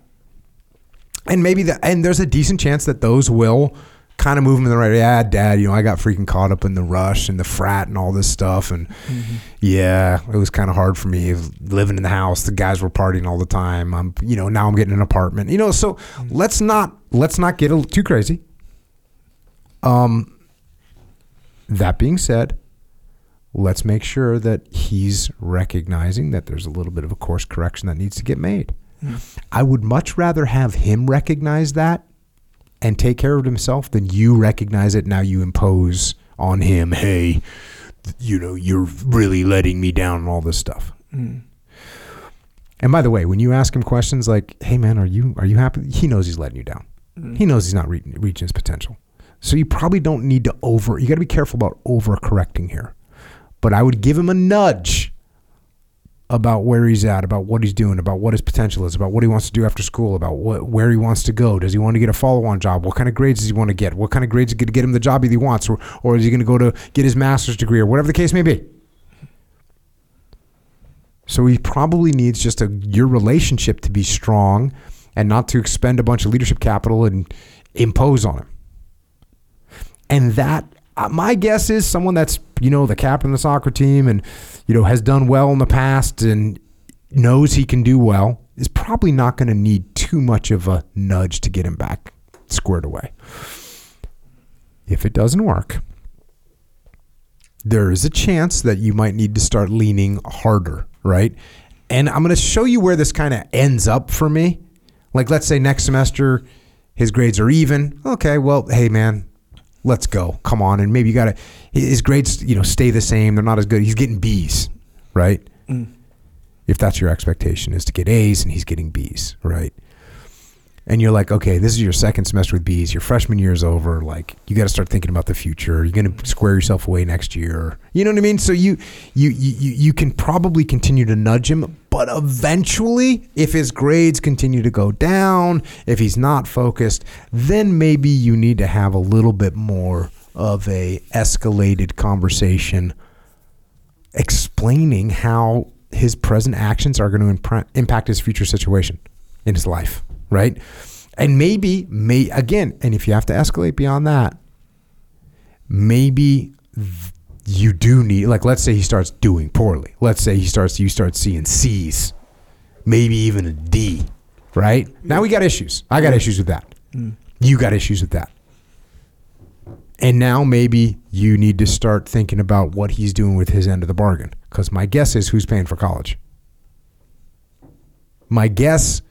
and maybe the and there's a decent chance that those will kind of move him in the right. Yeah, Dad, you know I got freaking caught up in the rush and the frat and all this stuff, and mm-hmm. yeah, it was kind of hard for me living in the house. The guys were partying all the time. I'm you know now I'm getting an apartment. You know, so mm-hmm. let's not let's not get a, too crazy. Um. That being said, let's make sure that he's recognizing that there's a little bit of a course correction that needs to get made. Mm-hmm. I would much rather have him recognize that and take care of himself then you recognize it. Now you impose on him, hey, you know, you're really letting me down and all this stuff. Hmm. And by the way, when you ask him questions like, "Hey, man, are you are you happy?" He knows he's letting you down. Hmm. He knows he's not re- reaching his potential. So you probably don't need to over. You got to be careful about overcorrecting here. But I would give him a nudge about where he's at, about what he's doing, about what his potential is, about what he wants to do after school, about what where he wants to go. Does he want to get a follow-on job? What kind of grades does he want to get? What kind of grades are going to get him the job that he wants, or or is he going to go to get his master's degree, or whatever the case may be? So he probably needs just a your relationship to be strong, and not to expend a bunch of leadership capital and impose on him. And that, uh, my guess is someone that's you know the captain of the soccer team and you know has done well in the past and knows he can do well is probably not going to need too much of a nudge to get him back squared away. If it doesn't work, there is a chance that you might need to start leaning harder, right? And I'm going to show you where this kind of ends up for me. Like, let's say next semester his grades are even. Okay, well, hey, man, let's go. Come on. And maybe you got to, his grades, you know, stay the same. They're not as good. He's getting B's, right? Mm. If that's your expectation is to get A's and he's getting B's, right? And you're like, okay, this is your second semester with bees. Your freshman year is over. Like, you got to start thinking about the future. You're going to square yourself away next year. You know what I mean? So you, you, you, you can probably continue to nudge him, but eventually, if his grades continue to go down, if he's not focused, then maybe you need to have a little bit more of a escalated conversation explaining how his present actions are going to impact his future situation in his life, right? And maybe, may again, and if you have to escalate beyond that, maybe you do need, like, let's say he starts doing poorly. Let's say he starts, you start seeing C's, maybe even a D, right? Now we got issues. I got issues with that. Mm. You got issues with that. And now maybe you need to start thinking about what he's doing with his end of the bargain. Because my guess is who's paying for college. My guess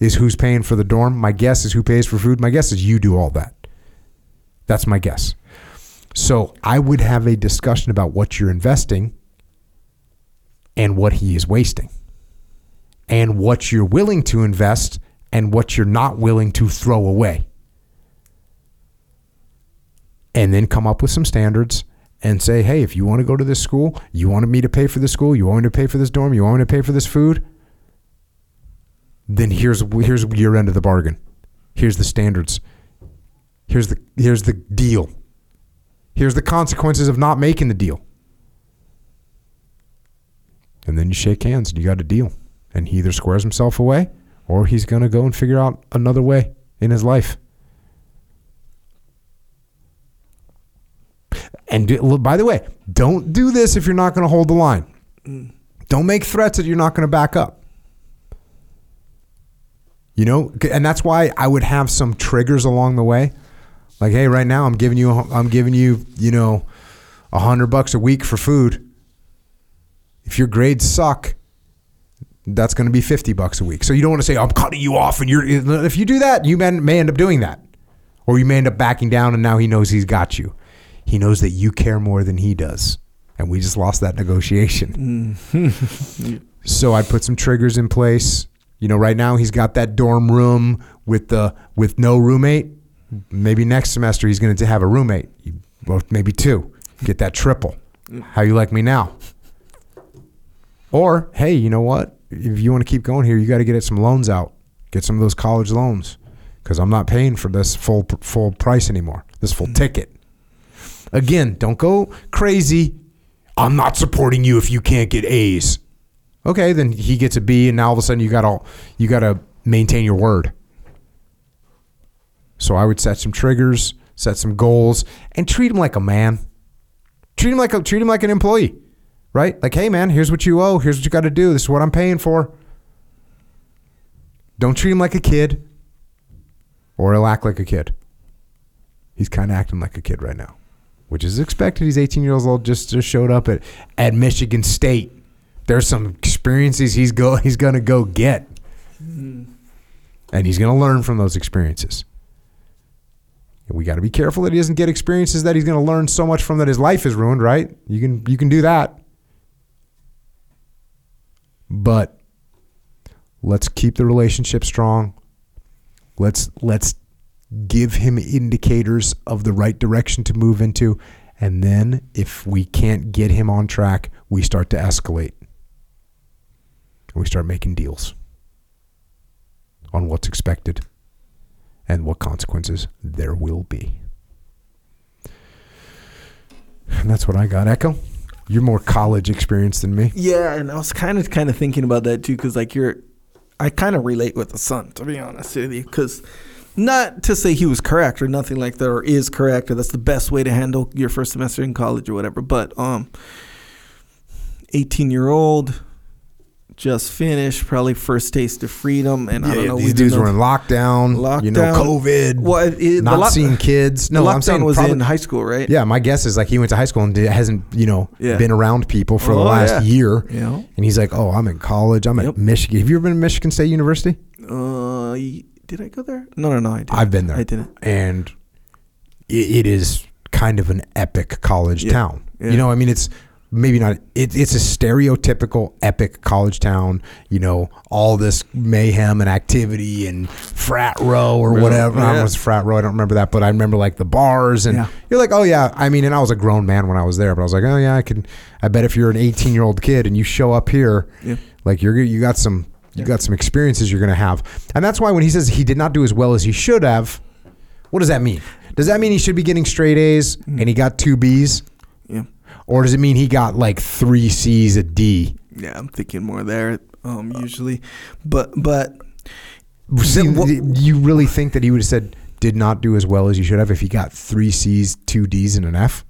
is who's paying for the dorm. My guess is who pays for food. My guess is you do all that. That's my guess. So I would have a discussion about what you're investing and what he is wasting, and what you're willing to invest and what you're not willing to throw away and then come up with some standards and say, hey, if you want to go to this school, you want me to pay for this school, you want me to pay for this dorm, you want me to pay for this food, then here's here's your end of the bargain. Here's the standards. Here's the here's the deal. Here's the consequences of not making the deal. And then you shake hands and you got a deal. And he either squares himself away or he's going to go and figure out another way in his life. And do, by the way, don't do this if you're not going to hold the line. Mm. Don't make threats that you're not going to back up. You know, and that's why I would have some triggers along the way. Like, hey, right now I'm giving you, I'm giving you, you know, a hundred bucks a week for food. If your grades suck, that's going to be fifty bucks a week. So you don't want to say I'm cutting you off, and you're. If you do that, you may, may end up doing that, or you may end up backing down, and now he knows he's got you. He knows that you care more than he does, and we just lost that negotiation. Mm. so I put some triggers in place. You know, right now he's got that dorm room with the with no roommate. Maybe next semester he's going to have a roommate, well, maybe two. Get that triple. How you like me now? Or hey, you know what? If you want to keep going here, you got to get some loans out. Get some of those college loans because I'm not paying for this full full price anymore. This full ticket. Again, don't go crazy. I'm not supporting you if you can't get A's. Okay, then he gets a B, and now all of a sudden you got to you got to maintain your word. So I would set some triggers, set some goals, and treat him like a man. Treat him like a treat him like an employee, right? Like, hey man, here's what you owe. Here's what you got to do. This is what I'm paying for. Don't treat him like a kid, or he'll act like a kid. He's kind of acting like a kid right now, which is expected. He's 18 years old. Just just showed up at at Michigan State. There's some experiences he's go he's gonna go get, hmm. and he's gonna learn from those experiences. And we got to be careful that he doesn't get experiences that he's going to learn so much from that his life is ruined. Right? You can you can do that, but let's keep the relationship strong. Let's let's give him indicators of the right direction to move into, and then if we can't get him on track, we start to escalate. And we start making deals on what's expected and what consequences there will be. And that's what I got. Echo, you're more college experience than me. Yeah, and I was kind of kind of thinking about that too, because like you're, I kind of relate with the son, to be honest with you, because not to say he was correct or nothing like that, or is correct, or that's the best way to handle your first semester in college or whatever. But um, 18 year old, just finished, probably first taste of freedom, and I don't know. these dudes were in know- lockdown, You know, COVID. Well, it- it- the not lock- seeing kids. No, the I'm saying was probably, in high school, right? Yeah, my guess is like he went to high school and hasn't, you know, Yeah. been around people for the Oh, last yeah. year. Yeah. And he's like, "Oh, I'm in college. I'm Yep. at Michigan. Have you ever been to Michigan State University? Uh, did I go there? No, no, no. I didn't. I've been there. I didn't. And it, it is kind of an epic college Yeah. town. Yeah. You know, I mean, it's maybe not. It, it's a stereotypical epic college town. You know, all this mayhem and activity and frat row or Row, whatever. I don't know yeah. if it's frat row. I don't remember that, but I remember like the bars and Yeah. you're like, oh yeah. I mean, and I was a grown man when I was there, but I was like, oh yeah, I could. I bet if you're an 18 year old kid and you show up here, Yeah. like you're you got some you got some experiences you're gonna have, and that's why when he says he did not do as well as he should have, what does that mean? Does that mean he should be getting straight A's mm. and he got two B's. Or does it mean he got like three C's, a D? Yeah, I'm thinking more there. Um, usually, but but See, what- you really think that he would have said did not do as well as you should have if he got three C's, two D's, and an F?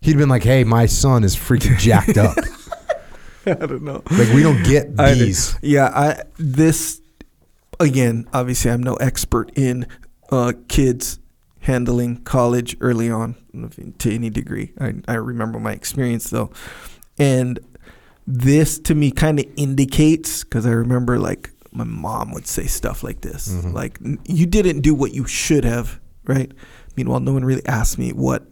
He'd been like, "Hey, my son is freaking jacked up. I don't know. like we don't get these. Yeah, I this again. Obviously, I'm no expert in uh, kids handling college early on to any degree. I, I remember my experience though, and this to me kind of indicates because I remember like my mom would say stuff like this, Mhm. like you didn't do what you should have, right? Meanwhile, no one really asked me what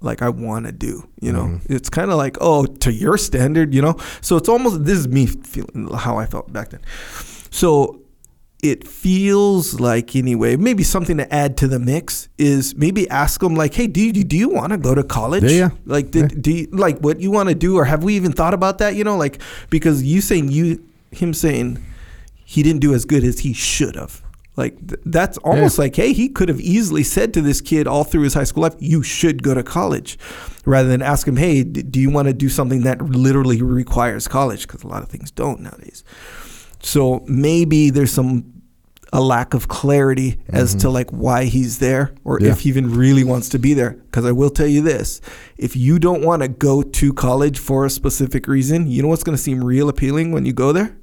like I want to do. You know, Mhm. it's kind of like oh to your standard, you know. So it's almost this is me feeling how I felt back then. So it feels like anyway maybe something to add to the mix is maybe ask them like hey do you do you want to go to college? Yeah, yeah. like did, Yeah. do you, like what you want to do or have we even thought about that you know? Like because you saying you him saying he didn't do as good as he should have. Like th- that's almost like hey he could have easily said to this kid all through his high school life you should go to college rather than ask him hey d- do you want to do something that literally requires college? Because a lot of things don't nowadays so maybe there's some a lack of clarity as to mm-hmm. like why he's there or Yeah. if he even really wants to be there. Because I will tell you this: if you don't want to go to college for a specific reason, you know what's going to seem real appealing when you go there?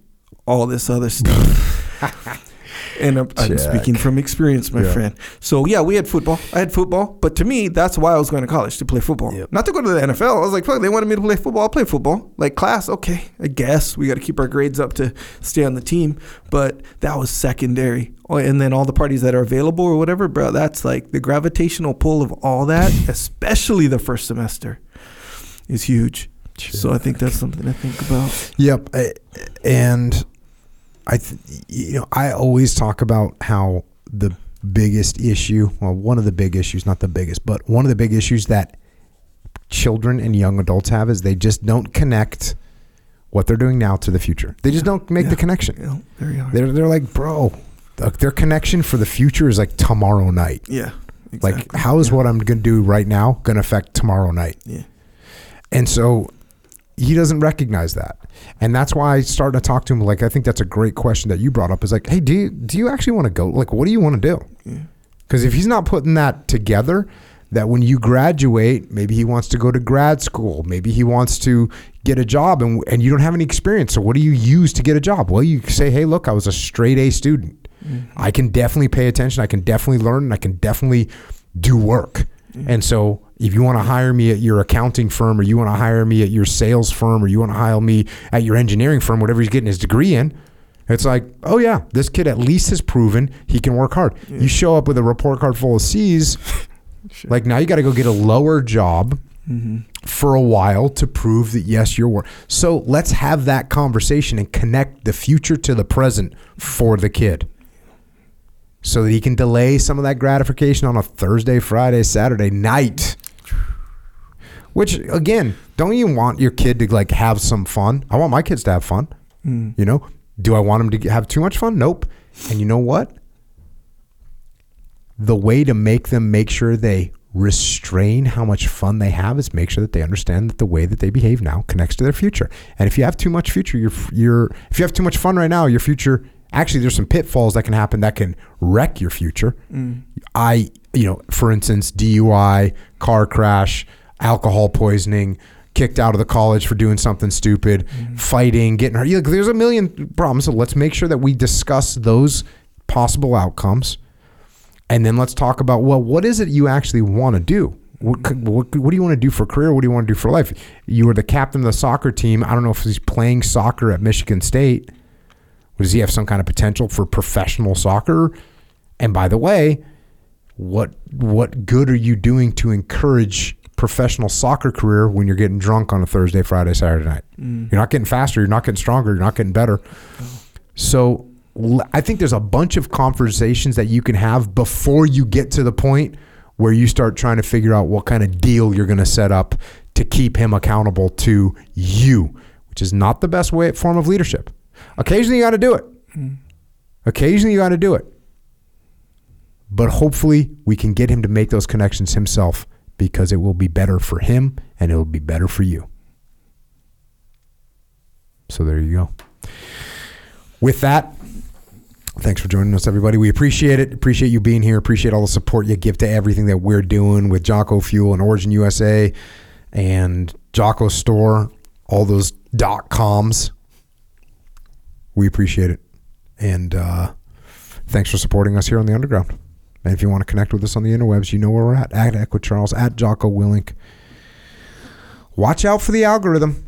All this other stuff. And I'm, I'm speaking from experience, my Yeah. friend. So yeah, we had football. I had football, but to me, that's why I was going to college to play football, Yep. not to go to the NFL. I was like, fuck, they wanted me to play football. I'll play football. Like class, okay, I guess we got to keep our grades up to stay on the team. But that was secondary. Oh, and then all the parties that are available or whatever, bro. That's like the gravitational pull of all that, especially the first semester, is huge. So I think that's something to think about. Yep, I- and I, th- you know, I always talk about how the biggest issue, well, one of the big issues, not the biggest, but one of the big issues that children and young adults have is they just don't connect what they're doing now to the future. They just don't make Yeah. the connection. You know, very hard. They're they're like, bro, th- their connection for the future is like tomorrow night. yeah. Like, how is Yeah. what I'm gonna do right now gonna affect tomorrow night? Yeah. And so he doesn't recognize that. And that's why I started to talk to him. Like, I think that's a great question that you brought up is like, hey, do you, do you actually want to go? Like, what do you want to do? Because if he's not putting that together, that when you graduate, maybe he wants to go to grad school, maybe he wants to get a job and, and you don't have any experience. So, what do you use to get a job? Well, you say, hey, look, I was a straight A student. Mm-hmm. I can definitely pay attention. I can definitely learn and I can definitely do work. And so, if you want to hire me at your accounting firm or you want to hire me at your sales firm or you want to hire me at your engineering firm, whatever he's getting his degree in, it's like, oh yeah, this kid at least has proven he can work hard. You show up with a report card full of C's, like now you got to go get a lower job mm-hmm. for a while to prove that yes, you're work. So let's have that conversation and connect the future to the present for the kid. So that he can delay some of that gratification on a Thursday, Friday, Saturday night. Which again, don't you want your kid to like have some fun? I want my kids to have fun. Mm. You know, do I want them to have too much fun? Nope. And you know what? The way to make them make sure they restrain how much fun they have is make sure that they understand that the way that they behave now connects to their future. And if you have too much future, you're, you're if you have too much fun right now, your future actually there's some pitfalls that can happen that can wreck your future. Mm. I, you know, for instance, DUI, car crash, alcohol poisoning, kicked out of the college for doing something stupid, mm-hmm. fighting, getting hurt. Yeah, There's a million problems. So let's make sure that we discuss those possible outcomes. And then let's talk about well, what is it you actually want to do? What, mm-hmm. what, what do you want to do for career? What do you want to do for life? You were the captain of the soccer team. I don't know if he's playing soccer at Michigan State. Does he have some kind of potential for professional soccer? And by the way, what what good are you doing to encourage professional soccer career when you're getting drunk on a Thursday, Friday, Saturday night? Mm. You're not getting faster. You're not getting stronger. You're not getting better. So I think there's a bunch of conversations that you can have before you get to the point where you start trying to figure out what kind of deal you're going to set up to keep him accountable to you, which is not the best way form of leadership. Occasionally you got to do it. Occasionally you got to do it. But hopefully we can get him to make those connections himself because it will be better for him and it will be better for you. So there you go. With that, thanks for joining us, everybody. We appreciate it. Appreciate you being here. Appreciate all the support you give to everything that we're doing with Jocko Fuel and Origin USA and Jocko Store, all those dot coms. We appreciate it. And uh, thanks for supporting us here on the Underground. And if you want to connect with us on the interwebs, you know where we're at. At Echo Charles, at Jocko Willink. Watch out for the algorithm.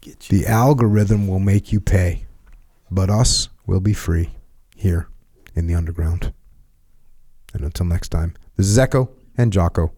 Get you. The algorithm will make you pay, but us will be free here in the underground. And until next time, this is Echo and Jocko